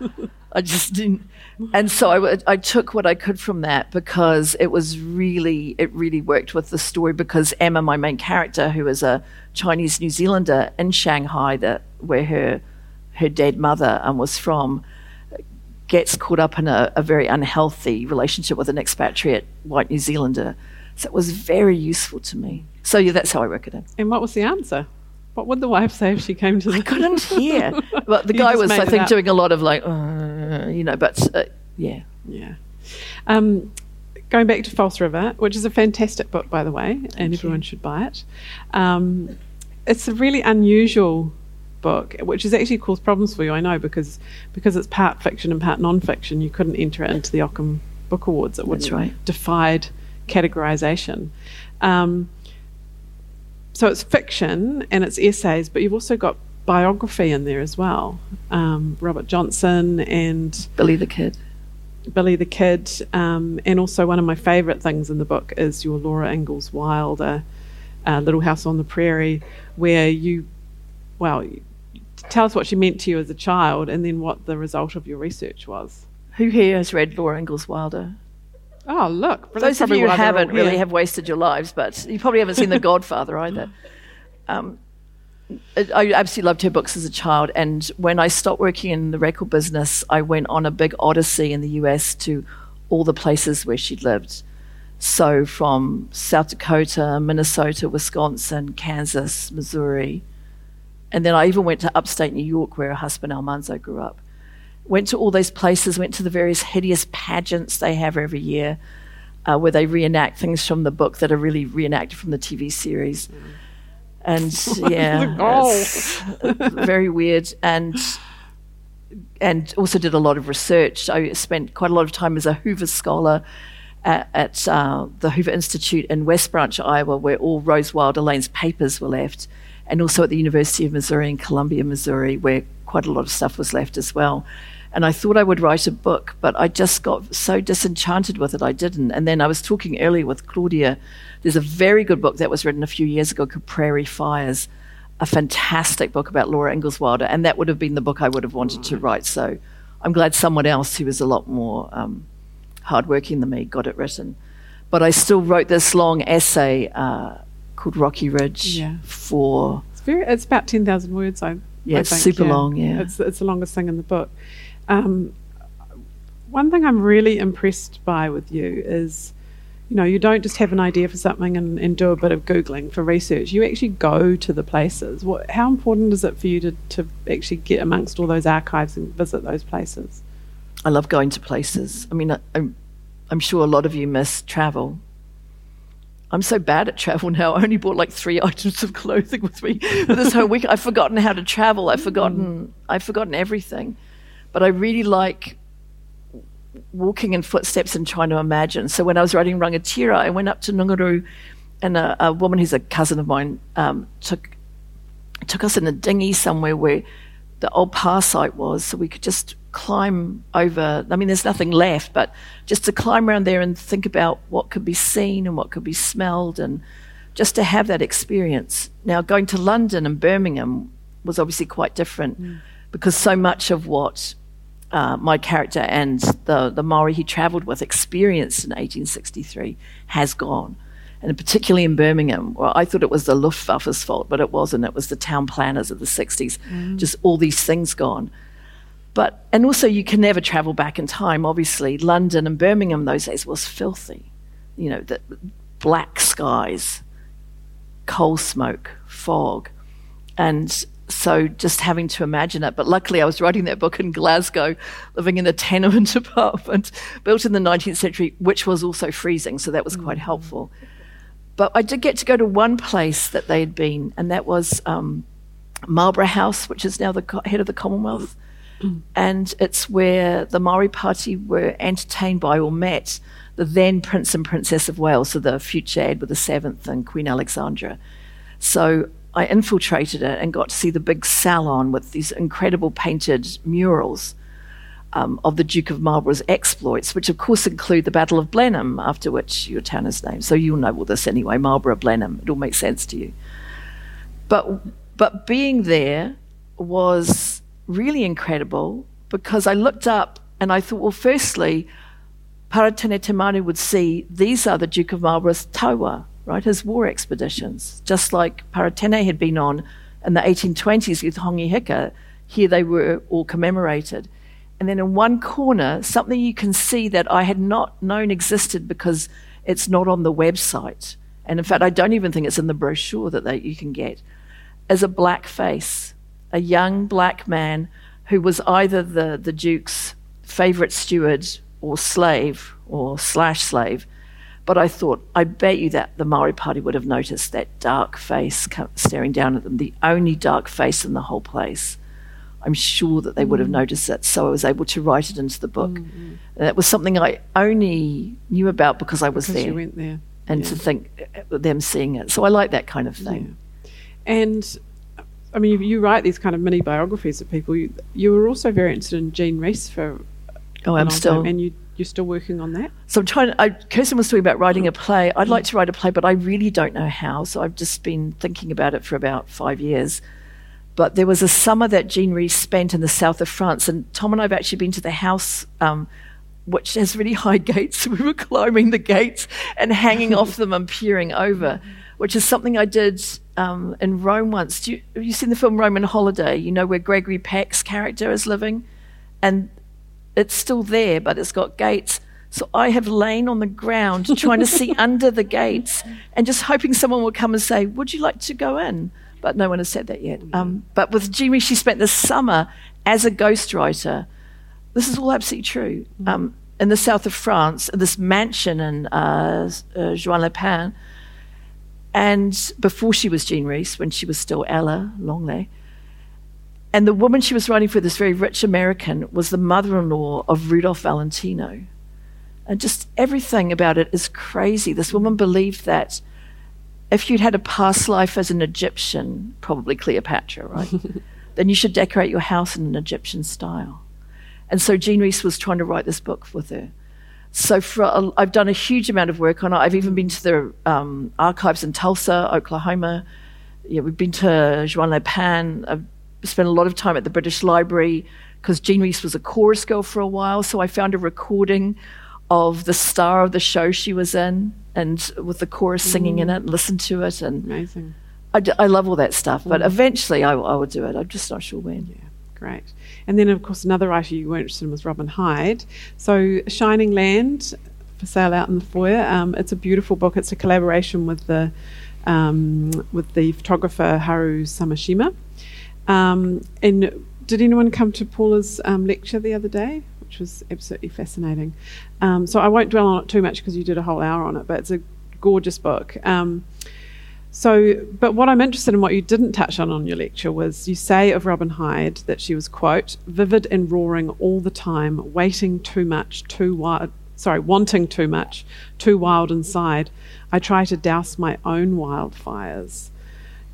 S3: I just didn't. And so I, I took what I could from that because it was really, it really worked with the story because Emma, my main character, who is a Chinese New Zealander in Shanghai, that where her, her dead mother um, was from, gets caught up in a, a very unhealthy relationship with an expatriate white New Zealander. So it was very useful to me. So yeah, that's how I work it in.
S2: And what was the answer? What would the wife say if she came to the?
S3: I couldn't hear. But the guy was, I think,
S2: up.
S3: doing a lot of like, uh, you know. But uh, yeah,
S2: Yeah. Um, going back to False River, which is a fantastic book, by the way, and everyone should buy it. Um, it's a really unusual book, which has actually caused problems for you, I know, because because it's part fiction and part non-fiction. You couldn't enter it into the Ockham Book Awards. It would
S3: That's right.
S2: defied categorization. Um, so it's fiction and it's essays, but you've also got biography in there as well. Um, Robert Johnson and
S3: Billy the Kid.
S2: Billy the Kid, um, and also one of my favourite things in the book is your Laura Ingalls Wilder, uh, Little House on the Prairie, where you, well, tell us what she meant to you as a child, and then what the result of your research was.
S3: Who here has read Laura Ingalls Wilder?
S2: Oh, look!
S3: Those of you who
S2: why they're all
S3: haven't really have wasted your lives, but you probably haven't seen The Godfather either. Um, I I absolutely loved her books as a child, and when I stopped working in the record business, I went on a big odyssey in the US to all the places where she'd lived. So from South Dakota, Minnesota, Wisconsin, Kansas, Missouri, and then I even went to upstate New York where her husband Almanzo grew up. Went to all those places, went to the various hideous pageants they have every year, uh, where they reenact things from the book that are really reenacted from the TV series. And yeah,
S2: Oh.
S3: very weird. And and also did a lot of research. I spent quite a lot of time as a Hoover scholar at, at uh, the Hoover Institute in West Branch, Iowa, where all Rose Wilder Lane's papers were left, and also at the University of Missouri in Columbia, Missouri, where quite a lot of stuff was left as well. And I thought I would write a book, but I just got so disenchanted with it, I didn't. And then I was talking earlier with Claudia. There's a very good book that was written a few years ago called Prairie Fires, a fantastic book about Laura Ingalls Wilder, and that would have been the book I would have wanted to write. So I'm glad someone else who was a lot more um, hardworking than me got it written. But I still wrote this long essay uh, called Rocky Ridge
S2: Yeah.
S3: for
S2: It's very. It's about ten thousand words. I.
S3: Yeah,
S2: I
S3: it's
S2: think,
S3: super long, yeah.
S2: it's it's the longest thing in the book. Um, one thing I'm really impressed by with you is, you know, you don't just have an idea for something and, and do a bit of googling for research. You actually go to the places. What? How important is it for you to to actually get amongst all those archives and visit those places?
S3: I love going to places. I mean, I, I'm, I'm sure a lot of you miss travel. I'm so bad at travel now. I only bought like three items of clothing with me for this whole week. I've forgotten how to travel. I've forgotten. I've forgotten everything. But I really like walking in footsteps and trying to imagine. So when I was writing Rangatira, I went up to Ngunguru, and a, a woman who's a cousin of mine um, took took us in a dinghy somewhere where the old power site was, so we could just climb over. I mean, there's nothing left, but just to climb around there and think about what could be seen and what could be smelled, and just to have that experience. Now, going to London and Birmingham was obviously quite different because so much of what uh, my character and the, the Maori he travelled with experienced in 1863 has gone. And particularly in Birmingham, well, I thought it was the Luftwaffe's fault, but it wasn't. It was the town planners of the 60s. Just all these things gone. But, and also you can never travel back in time, obviously. London and Birmingham those days was filthy. You know, the black skies, coal smoke, fog. And so just having to imagine it. But luckily, I was writing that book in Glasgow, living in a tenement apartment built in the 19th century, which was also freezing, so that was quite helpful. But I did get to go to one place that they had been, and that was um, Marlborough House, which is now the co- head of the Commonwealth. And it's where the Maori Party were entertained by or met the then Prince and Princess of Wales, so the future Edward VII and Queen Alexandra. So I infiltrated it and got to see the big salon with these incredible painted murals um, of the Duke of Marlborough's exploits, which of course include the Battle of Blenheim, after which your town is named. So you'll know all this anyway, Marlborough, Blenheim. It all makes sense to you. But but being there was really incredible because I looked up and I thought, well, firstly, Paratene Te Manu would see these are the Duke of Marlborough's taua, right, his war expeditions, just like Paratene had been on in the 1820s with Hongi Hika. Here they were all commemorated. And then in one corner, something you can see that I had not known existed because it's not on the website. And in fact, I don't even think it's in the brochure that they, you can get, is a black face, a young black man who was either the, the Duke's favourite steward or slave or slash slave. But I thought, I bet you that the Maori Party would have noticed that dark face staring down at them, the only dark face in the whole place. I'm sure that they would have noticed that. So I was able to write it into the book. Mm-hmm. That was something I only knew about because I was
S2: because
S3: there.
S2: You went there.
S3: And yeah. to think uh, them seeing it. So I like that kind of thing.
S2: Yeah. And I mean, you, you, write these kind of mini biographies of people. You, you were also very interested in Jean Rhys for.
S3: Oh, I'm still.
S2: Time, and you you're still working on that?
S3: So I'm trying. I, Kirsten was talking about writing a play. I'd like to write a play, but I really don't know how. So I've just been thinking about it for about five years. But there was a summer that Jean Rhys spent in the south of France, and Tom and I have actually been to the house, um, which has really high gates. We were climbing the gates and hanging off them and peering over, which is something I did um, in Rome once. Do you, have you seen the film Roman Holiday? You know where Gregory Peck's character is living, and it's still there, but it's got gates. So I have lain on the ground trying to see under the gates and just hoping someone will come and say, Would you like to go in? But no one has said that yet. Um, but with Jimmy, she spent the summer as a ghostwriter. This is all absolutely true. Um, in the south of France, this mansion in uh, uh, Juan-les-Pins, and before she was Jean Rhys, when she was still Ella Lenglet, and the woman she was writing for, this very rich American, was the mother in law of Rudolph Valentino. And just everything about it is crazy. This woman believed that if you'd had a past life as an Egyptian, probably Cleopatra, right, then you should decorate your house in an Egyptian style. And so Jean Rhys was trying to write this book with her. So for I've done a huge amount of work on it. I've even been to the um, archives in Tulsa, Oklahoma. Yeah, we've been to Juan-les-Pins. I've spent a lot of time at the British Library because Jean Rhys was a chorus girl for a while. So I found a recording of the star of the show she was in and with the chorus singing in it and listened to it. And
S2: Amazing.
S3: I, d- I love all that stuff. But eventually I, I will do it. I'm just not sure when.
S2: Yeah. Great. And then, of course, another writer you weren't interested in was Robin Hyde. So, Shining Land for sale out in the foyer. Um, it's a beautiful book. It's a collaboration with the um, with the photographer Haru Sameshima. Um, and did anyone come to Paula's um, lecture the other day? Which was absolutely fascinating. Um, so I won't dwell on it too much because you did a whole hour on it, but it's a gorgeous book. Um, so, but what I'm interested in, what you didn't touch on on your lecture, was you say of Robin Hyde that she was quote vivid and roaring all the time, waiting too much, too wild. Sorry, wanting too much, too wild inside. I try to douse my own wildfires.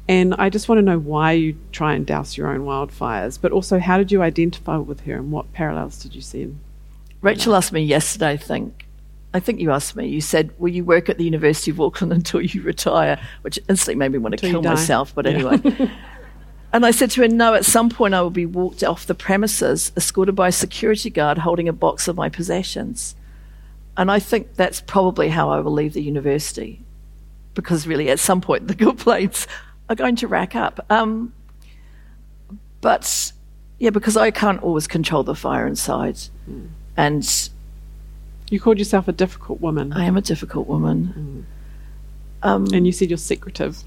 S2: And I just want to know why you try and douse your own wildfires, but also how did you identify with her and what parallels did you see?
S3: Rachael asked me yesterday, I think. I think you asked me. You said, "Will you work at the University of Auckland until you retire?" Which instantly made me want to kill myself. But yeah. anyway, and I said to her, "No. At some point, I will be walked off the premises, escorted by a security guard holding a box of my possessions." And I think that's probably how I will leave the university, because really, at some point, the good plates are going to rack up. Um, but yeah, because I can't always control the fire inside. Mm. And
S2: you called yourself a difficult woman.
S3: I am a difficult woman.
S2: Mm. Um, and you said you're secretive.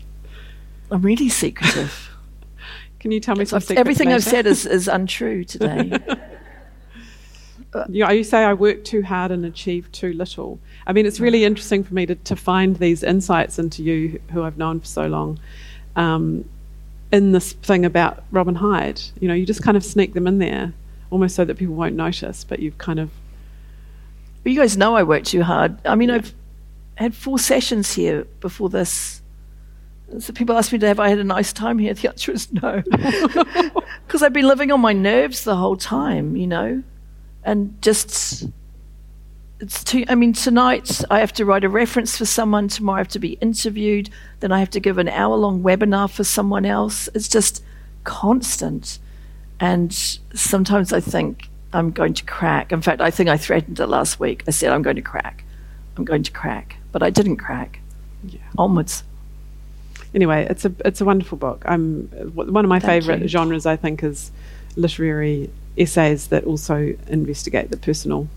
S3: I'm really secretive.
S2: Can you tell me some secrets
S3: everything I've said is, is untrue today.
S2: You, you say I work too hard and achieve too little. I mean, it's really interesting for me to, to find these insights into you, who I've known for so long, um, in this thing about Robin Hyde. You know, you just kind of sneak them in there, almost so that people won't notice, but you've kind of.
S3: But you guys know I work too hard. I mean, I've had four sessions here before this. So people ask me, have I had a nice time here? The answer is no. Because I've been living on my nerves the whole time, you know? And just, it's too, I mean, tonight I have to write a reference for someone, tomorrow I have to be interviewed, then I have to give an hour long webinar for someone else. It's just constant. And sometimes I think I'm going to crack. In fact, I think I threatened it last week. I said, I'm going to crack. I'm going to crack. But I didn't crack.
S2: Yeah.
S3: Onwards.
S2: Anyway, it's a it's a wonderful book. I'm one of my
S3: Thank
S2: favourite
S3: you.
S2: genres. I think is literary essays that also investigate the personal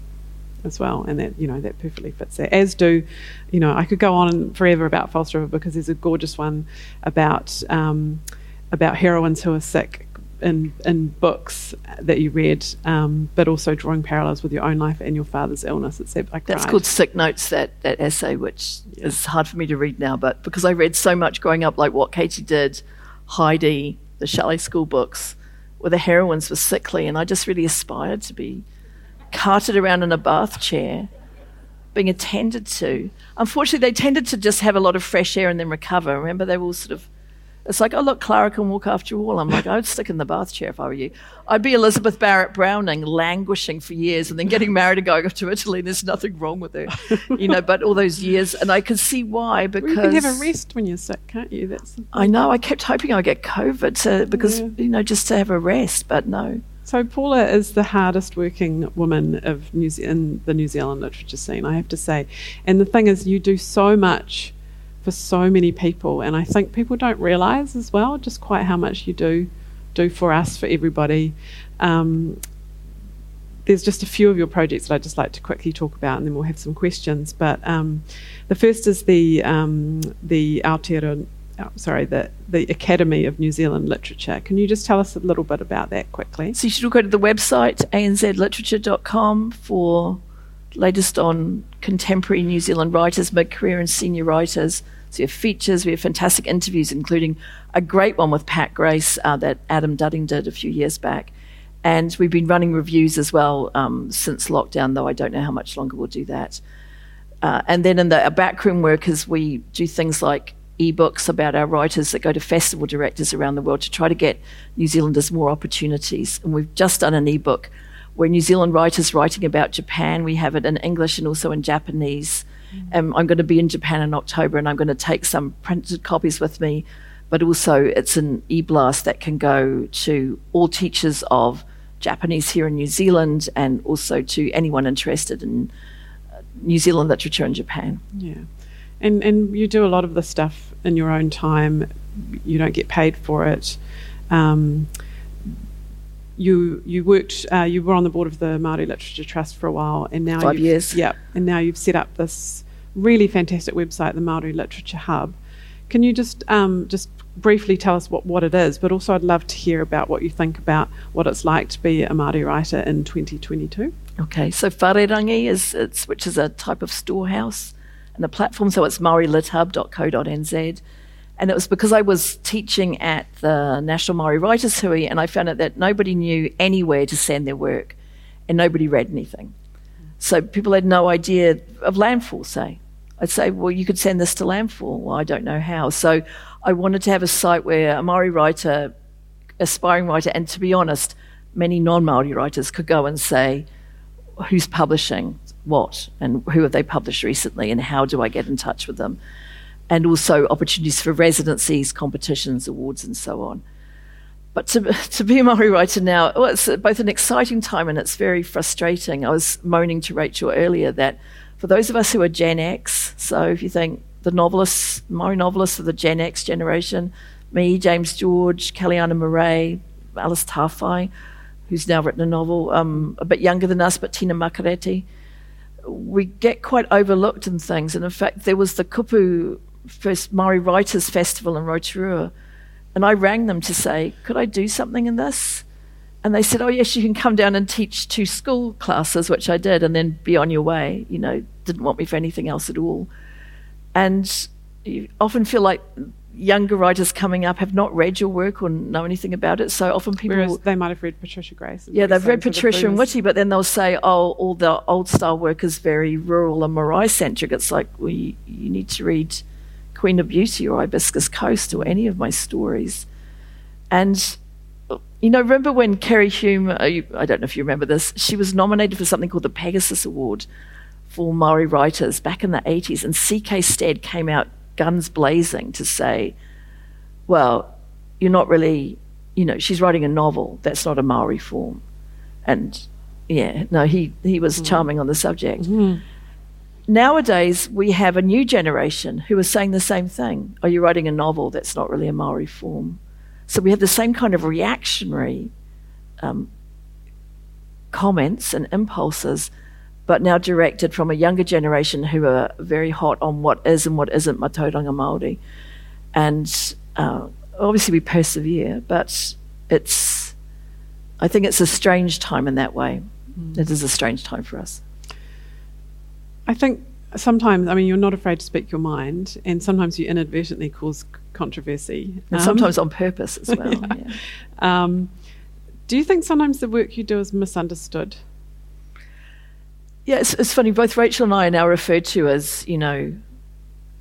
S2: as well, and that you know that perfectly fits there. As do, you know, I could go on forever about False River because there's a gorgeous one about um, about heroines who are sick in in books that you read, um, but also drawing parallels with your own life and your father's illness. It's I
S3: That's called Sick Notes, that, that essay, which is hard for me to read now. But because I read so much growing up, like what Katy did, Heidi, the Chalet School books, where the heroines were sickly, and I just really aspired to be carted around in a bath chair, being attended to. Unfortunately, they tended to just have a lot of fresh air and then recover. Remember, they were all sort of. It's like, oh, look, Clara can walk after all. I'm like, I would stick in the bath chair if I were you. I'd be Elizabeth Barrett Browning, languishing for years and then getting married and going off to Italy, and there's nothing wrong with her. You know, but all those years, and I could see why
S2: Well,
S3: because.
S2: you can have a rest when you're sick, can't you? That's
S3: I know, I kept hoping I'd get COVID to, because,
S2: Yeah.
S3: you know, just to have a rest, but no.
S2: So Paula is the hardest working woman of New Ze- in the New Zealand literature scene, I have to say. And the thing is, you do so much for so many people, and I think people don't realise as well just quite how much you do do for us, for everybody. Um, there's just a few of your projects that I'd just like to quickly talk about, and then we'll have some questions. But um, the first is the um, the Aotearoa, oh, sorry, the the Academy of New Zealand Literature. Can you just tell us a little bit about that quickly?
S3: So you should all go to the website, anzliterature.com, for latest on contemporary New Zealand writers, mid career and senior writers. So we have features, we have fantastic interviews, including a great one with Pat Grace uh, that Adam Dudding did a few years back. And we've been running reviews as well um, since lockdown, though I don't know how much longer we'll do that. Uh, and then in the our backroom work is we do things like ebooks about our writers that go to festival directors around the world to try to get New Zealanders more opportunities. And we've just done an ebook where New Zealand writers writing about Japan. We have it in English and also in Japanese. Um, I'm going to be in Japan in October and I'm going to take some printed copies with me, but also it's an e blast that can go to all teachers of Japanese here in New Zealand and also to anyone interested in uh, New Zealand literature in Japan.
S2: Yeah, and and you do a lot of the stuff in your own time. You don't get paid for it. Um, you you worked. Uh, you were on the board of the Maori Literature Trust for a while, and now
S3: Five
S2: you've-
S3: years.
S2: Yeah, and now you've set up this really fantastic website, the Maori Literature Hub. Can you just um, just briefly tell us what, what it is? But also, I'd love to hear about what you think about what it's like to be a Maori writer in 2022.
S3: Okay, so Wharerangi is it's which is a type of storehouse and a platform. So it's maorilithub.co.nz. And it was because I was teaching at the National Maori Writers Hui, and I found out that nobody knew anywhere to send their work, and nobody read anything. So people had no idea of landfall, say. I'd say, well, you could send this to landfall. Well, I don't know how. So I wanted to have a site where a Maori writer, aspiring writer, and to be honest, many non Maori writers could go and say, who's publishing what and who have they published recently and how do I get in touch with them? And also opportunities for residencies, competitions, awards, and so on. But to, to be a Maori writer now, well, it's both an exciting time and it's very frustrating. I was moaning to Rachael earlier that for those of us who are Gen X, so if you think the novelists, Maori novelists of the Gen X generation, me, James George, Kelly Ana Morey, Alice Tawhai, who's now written a novel, um, a bit younger than us, but Tina Makereti, we get quite overlooked in things. And in fact, there was the Kupu first Maori Writers Festival in Rotorua, And I rang them to say, could I do something in this? And they said, oh, yes, you can come down and teach two school classes, which I did, and then be on your way. You know, didn't want me for anything else at all. And you often feel like younger writers coming up have not read your work or know anything about it. So often people.
S2: Whereas they might have read Patricia Grace.
S3: Yeah, they've read Patricia and Witi, but then they'll say, oh, all the old style work is very rural and marae centric. It's like, well, you, you need to read Queen of Beauty or Hibiscus Coast or any of my stories. And you know, remember when Keri Hulme, uh, I don't know if you remember this, she was nominated for something called the Pegasus Award for Maori writers back in the 80s, and C.K. Stead came out guns blazing to say, well, you're not really, you know, she's writing a novel, that's not a Maori form. And yeah, no, he, he was mm. charming on the subject. Mm. Nowadays, we have a new generation who are saying the same thing. Are you writing a novel that's not really a Maori form? So we have the same kind of reactionary um, comments and impulses, but now directed from a younger generation who are very hot on what is and what isn't Matauranga Māori. And uh, obviously we persevere, but it's, I think it's a strange time in that way. Mm. It is a strange time for us.
S2: I think sometimes, I mean, you're not afraid to speak your mind, and sometimes you inadvertently cause controversy.
S3: And um, sometimes on purpose as well. yeah. Yeah.
S2: Um, do you think sometimes the work you do is misunderstood?
S3: Yeah, it's, it's funny. Both Rachael and I are now referred to as, you know,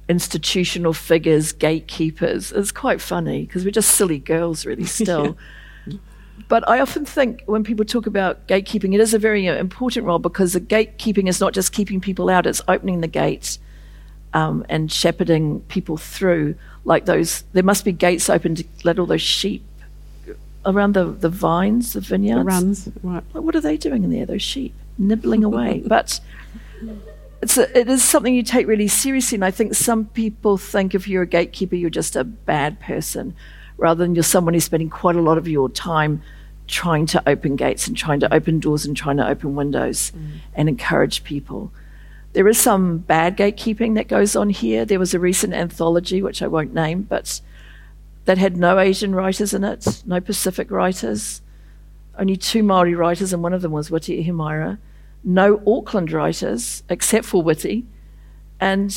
S3: institutional figures, gatekeepers. It's quite funny because we're just silly girls, really, still. yeah. But I often think when people talk about gatekeeping, it is a very uh, important role because the gatekeeping is not just keeping people out, it's opening the gates um, and shepherding people through like those. There must be gates open to let all those sheep around the, the vines, the vineyards.
S2: The runs,
S3: right. Like, what are they doing in there, those sheep? Nibbling away. but it's a, it is something you take really seriously. And I think some people think if you're a gatekeeper, you're just a bad person, rather than you're someone who's spending quite a lot of your time trying to open gates and trying to open doors and trying to open windows mm. and encourage people. There is some bad gatekeeping that goes on here. There was a recent anthology, which I won't name, but that had no Asian writers in it, no Pacific writers, only two Maori writers, and one of them was Witi Ihimaera. No Auckland writers, except for Witi. And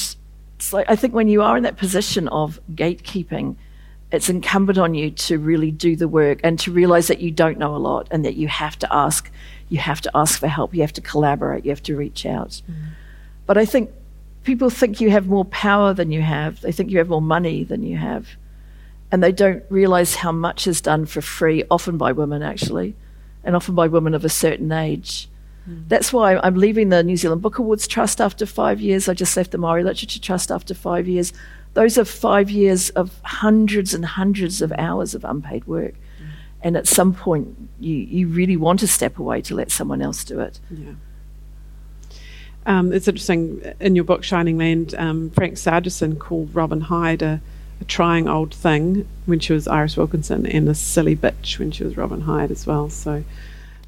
S3: it's like, I think when you are in that position of gatekeeping, it's incumbent on you to really do the work and to realize that you don't know a lot and that you have to ask. You have to ask for help. You have to collaborate. You have to reach out. Mm. But I think people think you have more power than you have. They think you have more money than you have. And they don't realize how much is done for free, often by women, actually, and often by women of a certain age. Mm. That's why I'm leaving the New Zealand Book Awards Trust after five years. I just left the Maori Literature Trust after five years. Those are five years of hundreds and hundreds of hours of unpaid work. Mm. And at some point, you, you really want to step away to let someone else do it.
S2: Yeah. Um, it's interesting in your book Shining Land, um, Frank Sargeson called Robin Hyde a, a, trying old thing when she was Iris Wilkinson, and a silly bitch when she was Robin Hyde as well. So,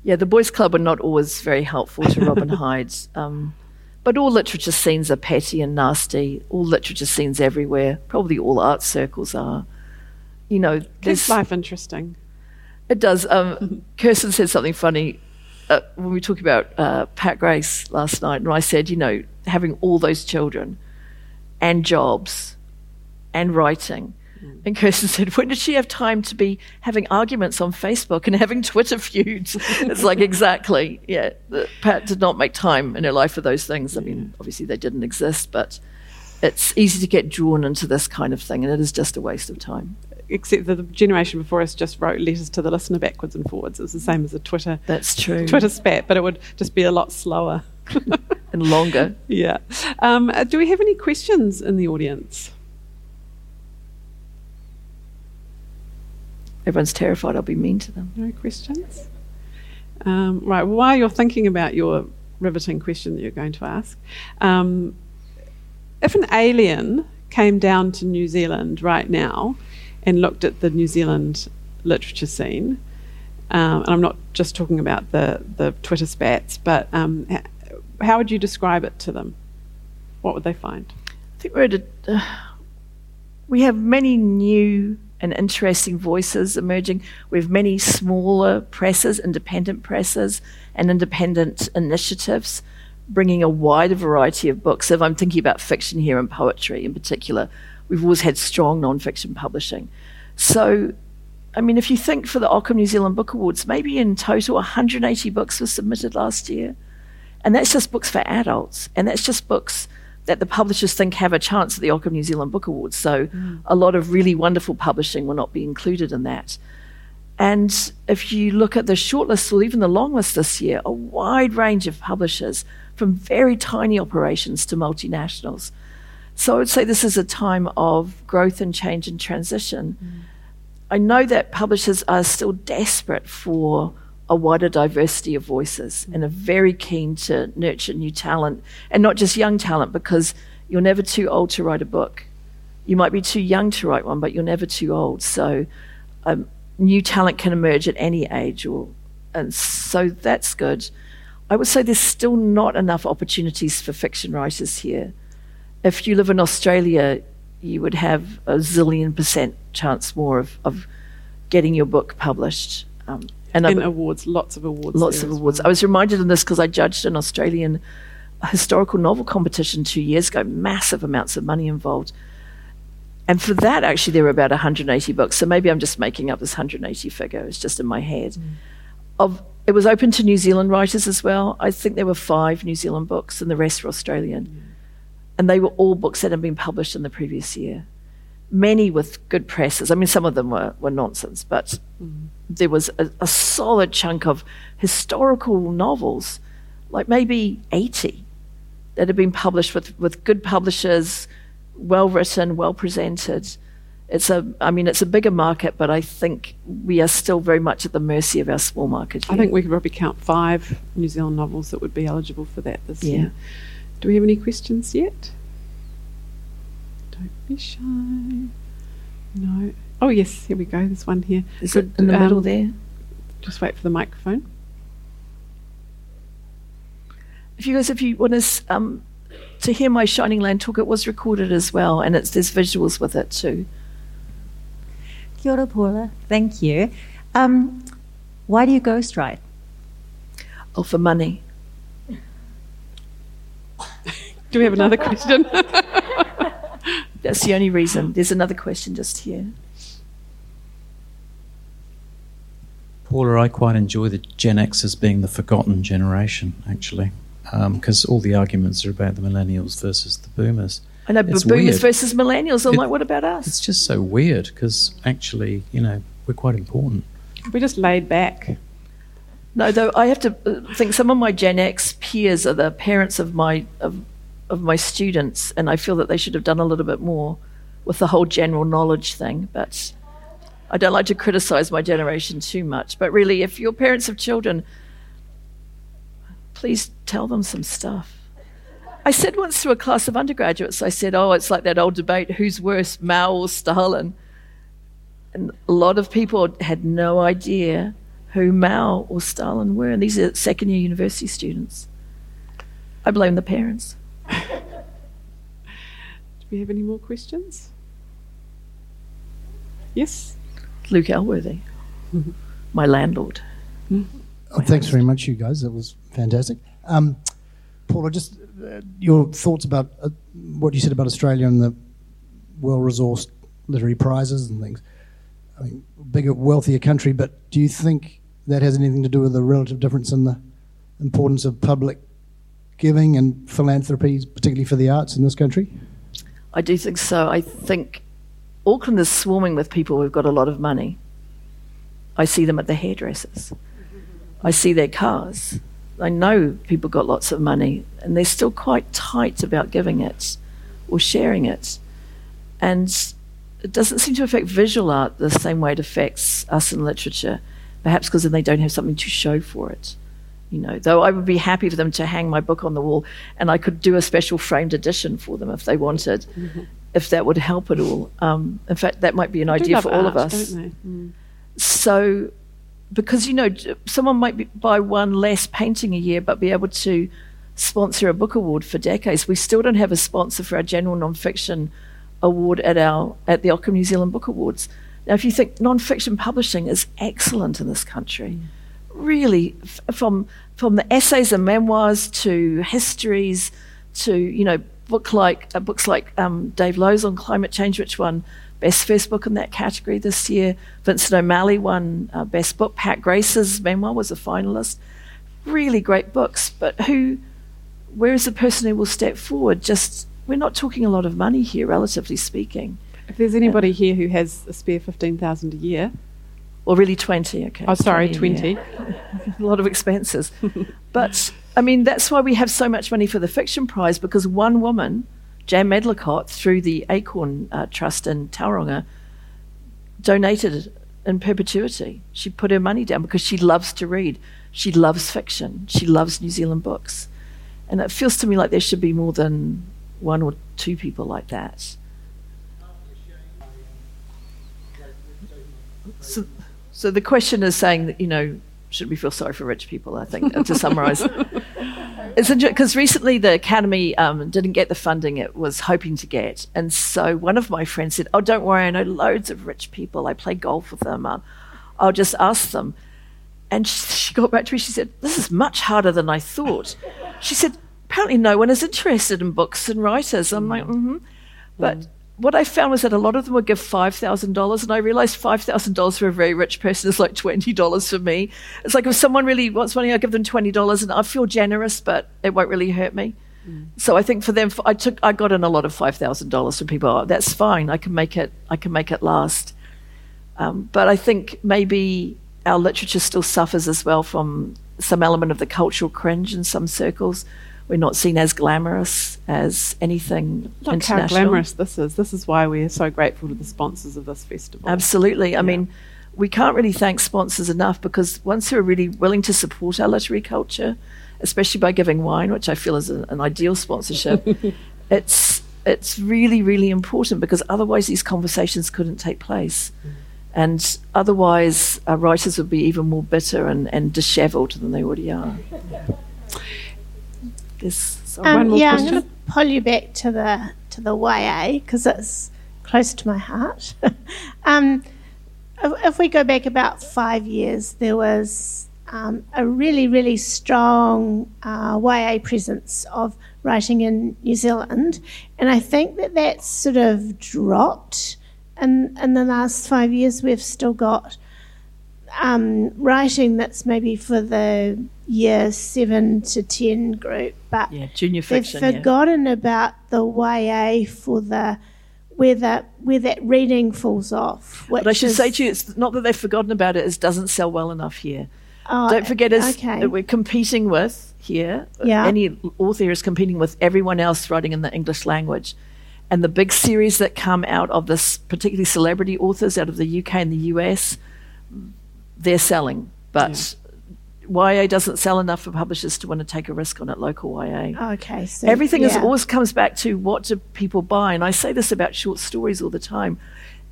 S3: yeah, the boys' club were not always very helpful to Robin Hyde. Um, but all literature scenes are petty and nasty. All literature scenes everywhere. Probably all art circles are. You know,
S2: keeps life interesting.
S3: It does. Um, Kirsten said something funny uh, when we were talking about uh, Pat Grace last night, and I said, you know, having all those children and jobs and writing. And Kirsten said, when did she have time to be having arguments on Facebook and having Twitter feuds? it's like, exactly. Yeah. Pat did not make time in her life for those things. I mean, obviously they didn't exist, but it's easy to get drawn into this kind of thing, and it is just a waste of time
S2: except that the generation before us just wrote letters to the listener backwards and forwards. It's the same as a Twitter.
S3: That's true.
S2: Twitter spat, but it would just be a lot slower
S3: and longer.
S2: Yeah. Um, do we have any questions in the audience?
S3: Everyone's terrified I'll be mean to them.
S2: No questions? Um, right. Well, while you're thinking about your riveting question that you're going to ask, um, if an alien came down to New Zealand right now and looked at the New Zealand literature scene, um, and I'm not just talking about the, the Twitter spats, but um, how would you describe it to them? What would they find?
S3: I think we're at a, uh, we have many new and interesting voices emerging. We have many smaller presses, independent presses, and independent initiatives bringing a wider variety of books. If I'm thinking about fiction here and poetry in particular, we've always had strong non-fiction publishing. So, I mean, if you think for the Ockham New Zealand Book Awards, maybe in total 180 books were submitted last year. And that's just books for adults. And that's just books that the publishers think have a chance at the Ockham New Zealand Book Awards. So mm. a lot of really wonderful publishing will not be included in that. And if you look at the shortlist or even the long list this year, a wide range of publishers from very tiny operations to multinationals. So I would say this is a time of growth and change and transition. Mm. I know that publishers are still desperate for a wider diversity of voices and are very keen to nurture new talent and not just young talent because you're never too old to write a book. You might be too young to write one, but you're never too old. So um, new talent can emerge at any age, or and so that's good. I would say there's still not enough opportunities for fiction writers here. If you live in Australia, you would have a zillion percent chance more of, of getting your book published. Um,
S2: and in awards, lots of awards.
S3: Lots of awards. Well. I was reminded of this because I judged an Australian historical novel competition two years ago, massive amounts of money involved. And for that, actually, there were about 180 books. So maybe I'm just making up this 180 figure. It's just in my head. Mm. Of it was open to New Zealand writers as well. I think there were five New Zealand books, and the rest were Australian. Mm. And they were all books that had been published in the previous year many with good presses. I mean, some of them were, were nonsense, but mm. There was a, a, solid chunk of historical novels, like maybe 80, that had been published with, with good publishers, well written, well presented. It's a, I mean, it's a bigger market, but I think we are still very much at the mercy of our small market. Here.
S2: I think we could probably count five New Zealand novels that would be eligible for that this yeah. year. Do we have any questions yet? Don't be shy. No. Oh, yes, here we go. There's one here.
S3: Is Good. it in the um, middle there?
S2: Just wait for the microphone.
S3: If you guys, if you want to, um, to hear my Shining Land talk, it was recorded as well, and it's there's visuals with it too.
S4: Kia ora, Paula. Thank you. Um, why do you ghostwrite?
S3: Oh, for money.
S2: do we have another question?
S3: That's the only reason. There's another question just here.
S5: Paula, I quite enjoy the Gen X as being the forgotten generation, actually, because um, all the arguments are about the millennials versus the boomers.
S3: I know, it's boomers weird. versus millennials. I'm it, like, what about us?
S5: It's just so weird because actually, you know, we're quite important.
S2: We're just laid back.
S3: No, though I have to uh, think some of my Gen X peers are the parents of my of of my students, and I feel that they should have done a little bit more with the whole general knowledge thing. But I don't like to criticize my generation too much. But really, if you're parents of children, please tell them some stuff. I said once to a class of undergraduates, I said, Oh, it's like that old debate who's worse, Mao or Stalin? And a lot of people had no idea who Mao or Stalin were. And these are second year university students. I blame the parents. Do
S2: we have any more questions? Yes?
S3: Luke Elworthy, my landlord.
S6: Oh, thanks very much, you guys. That was fantastic. Um, Paula, just uh, your thoughts about uh, what you said about Australia and the well-resourced literary prizes and things. I mean, bigger, wealthier country, but do you think that has anything to do with the relative difference in the importance of public giving and philanthropy, particularly for the arts in this country?
S3: I do think so. I think Auckland is swarming with people who've got a lot of money. I see them at the hairdressers. I see their cars. I know people got lots of money and they're still quite tight about giving it or sharing it. And it doesn't seem to affect visual art the same way it affects us in literature, perhaps because then they don't have something to show for it you know, though I would be happy for them to hang my book on the wall and I could do a special framed edition for them if they wanted, mm-hmm. If that would help at all. Um, in fact, that might be an idea for all art, of us. Mm. So, because, you know, someone might be, buy one less painting a year but be able to sponsor a book award for decades. We still don't have a sponsor for our general nonfiction award at our at the Ockham New Zealand Book Awards. Now, if you think non-fiction publishing is excellent in this country, really, f- from from the essays and memoirs to histories to you know book like uh, books like um, Dave Lowe's on climate change, which won best first book in that category this year. Vincent O'Malley won uh, best book. Pat Grace's memoir was a finalist. Really great books, but who? Where is the person who will step forward? Just we're not talking a lot of money here, relatively speaking.
S2: If there's anybody here who has a spare 15,000 a year,
S3: Or really 20, okay.
S2: oh, sorry,
S3: 20 a
S2: 20.
S3: year. a lot of expenses. but, I mean, that's why we have so much money for the Fiction Prize because one woman, Jan Medlicott, through the Acorn uh, Trust in Tauranga, donated in perpetuity. She put her money down because she loves to read. She loves fiction. She loves New Zealand books. And it feels to me like there should be more than one or two people like that. So, so the question is saying that, you know, should we feel sorry for rich people? I think, to summarize. It's because recently the Academy um, didn't get the funding it was hoping to get. And so one of my friends said, Oh, don't worry, I know loads of rich people. I play golf with them. Uh, I'll just ask them. And she, she got back to me. She said, This is much harder than I thought. She said, Apparently, no one is interested in books and writers. I'm like, mm hmm. But what I found was that a lot of them would give $5,000, and I realized $5,000 for a very rich person is like $20 for me. It's like if someone really wants money, I'll give them $20, and I feel generous, but it won't really hurt me. So I think for them, I took, I got in a lot of five thousand dollars from people. Oh, that's fine. I can make it. I can make it last. Um, but I think maybe our literature still suffers as well from some element of the cultural cringe in some circles. We're not seen as glamorous as anything
S2: Look
S3: international.
S2: how glamorous this is. This is why we're so grateful to the sponsors of this festival.
S3: Absolutely. I mean, we can't really thank sponsors enough because once they're really willing to support our literary culture, especially by giving wine, which I feel is a, an ideal sponsorship, it's it's really really important because otherwise these conversations couldn't take place, mm. and otherwise our writers would be even more bitter and, and dishevelled than they already are. There's.
S2: One
S7: Um,
S2: more
S7: yeah, I'm going to pull you back to the to the YA because it's close to my heart. um, if, we go back about five years, there was um, a really, really strong uh, YA presence of writing in New Zealand, and I think that that's sort of dropped. In, in the last five years, we've still got um, writing that's maybe for the year seven to ten group, but
S3: yeah, junior
S7: they've
S3: fiction. yeah.
S7: forgotten about the YA for the where the where that reading falls off.
S3: But I should
S7: which
S3: say to you, it's not that they've forgotten about it; it doesn't sell well enough here.
S7: oh,
S3: Don't forget, is
S7: okay.
S3: that we're competing with here.
S7: Yeah.
S3: Any author is competing with everyone else writing in the English language. And the big series that come out of this, particularly celebrity authors out of the UK and the US, they're selling. But YA doesn't sell enough for publishers to want to take a risk on it, local YA.
S7: okay, so
S3: Everything is always comes back to what do people buy, and I say this about short stories all the time.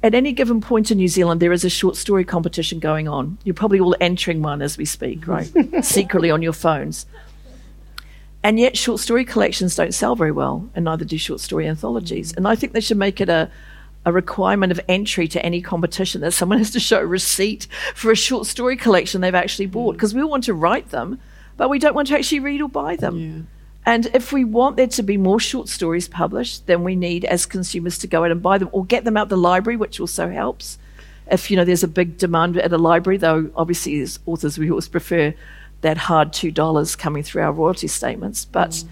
S3: At any given point in New Zealand, there is a short story competition going on. You're probably all entering one as we speak, right? Secretly on your phones. And yet, short story collections don't sell very well, and neither do short story anthologies. And I think they should make it a, a requirement of entry to any competition that someone has to show a receipt for a short story collection they've actually bought, mm. because we want to write them, but we don't want to actually read or buy them. And if we want there to be more short stories published, then we need, as consumers, to go out and buy them or get them out the library, which also helps. If you know there's a big demand at a library, though, obviously as authors we always prefer that hard two dollars coming through our royalty statements. But mm.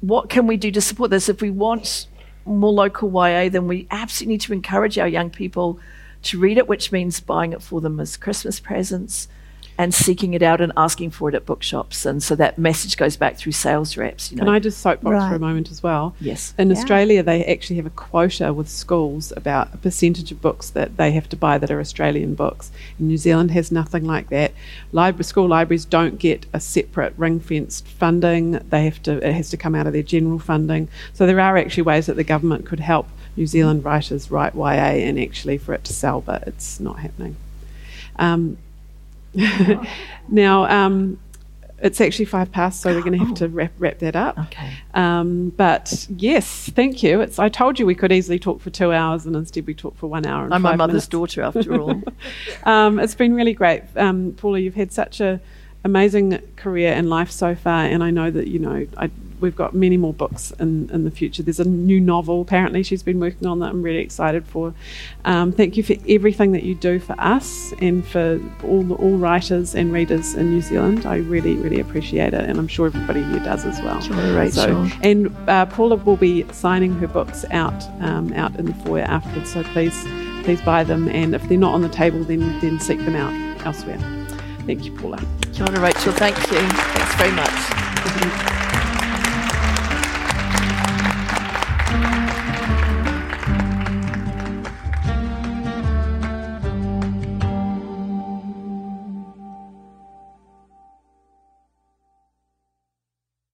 S3: what can we do to support this? If we want more local YA, then we absolutely need to encourage our young people to read it, which means buying it for them as Christmas presents and seeking it out and asking for it at bookshops. And so that message goes back through sales reps. You know,
S2: Can I just soapbox for a moment as well?
S3: yes.
S2: In
S7: Yeah.
S2: Australia, they actually have a quota with schools about a percentage of books that they have to buy that are Australian books. And New Zealand has nothing like that. Libra- school libraries don't get a separate ring fenced funding. They have to it has to come out of their general funding. So there are actually ways that the government could help New Zealand writers write YA and actually for it to sell, but it's not happening. Um, now, um, It's actually five past, so we're going to have
S3: Oh.
S2: to wrap, wrap that up.
S3: Okay.
S2: Um, but yes, thank you. It's, I told you we could easily talk for two hours, and instead we talked for one hour. And
S3: I'm my mother's
S2: minutes.
S3: daughter, after all.
S2: Um, it's been really great, um, Paula. You've had such a amazing career and life so far, and I know that you know I, we've got many more books in, in the future. There's a new novel apparently she's been working on that I'm really excited for. Um, thank you for everything that you do for us and for all the, all writers and readers in New Zealand. I really really appreciate it, and I'm sure everybody here does as well.
S3: Ora, Rachael.
S2: So, and uh, Paula will be signing her books out um, out in the foyer afterwards. So please please buy them, and if they're not on the table, then then seek them out elsewhere. Thank you, Paula.
S3: Kia ora, Rachael. Thank you. Thanks very much.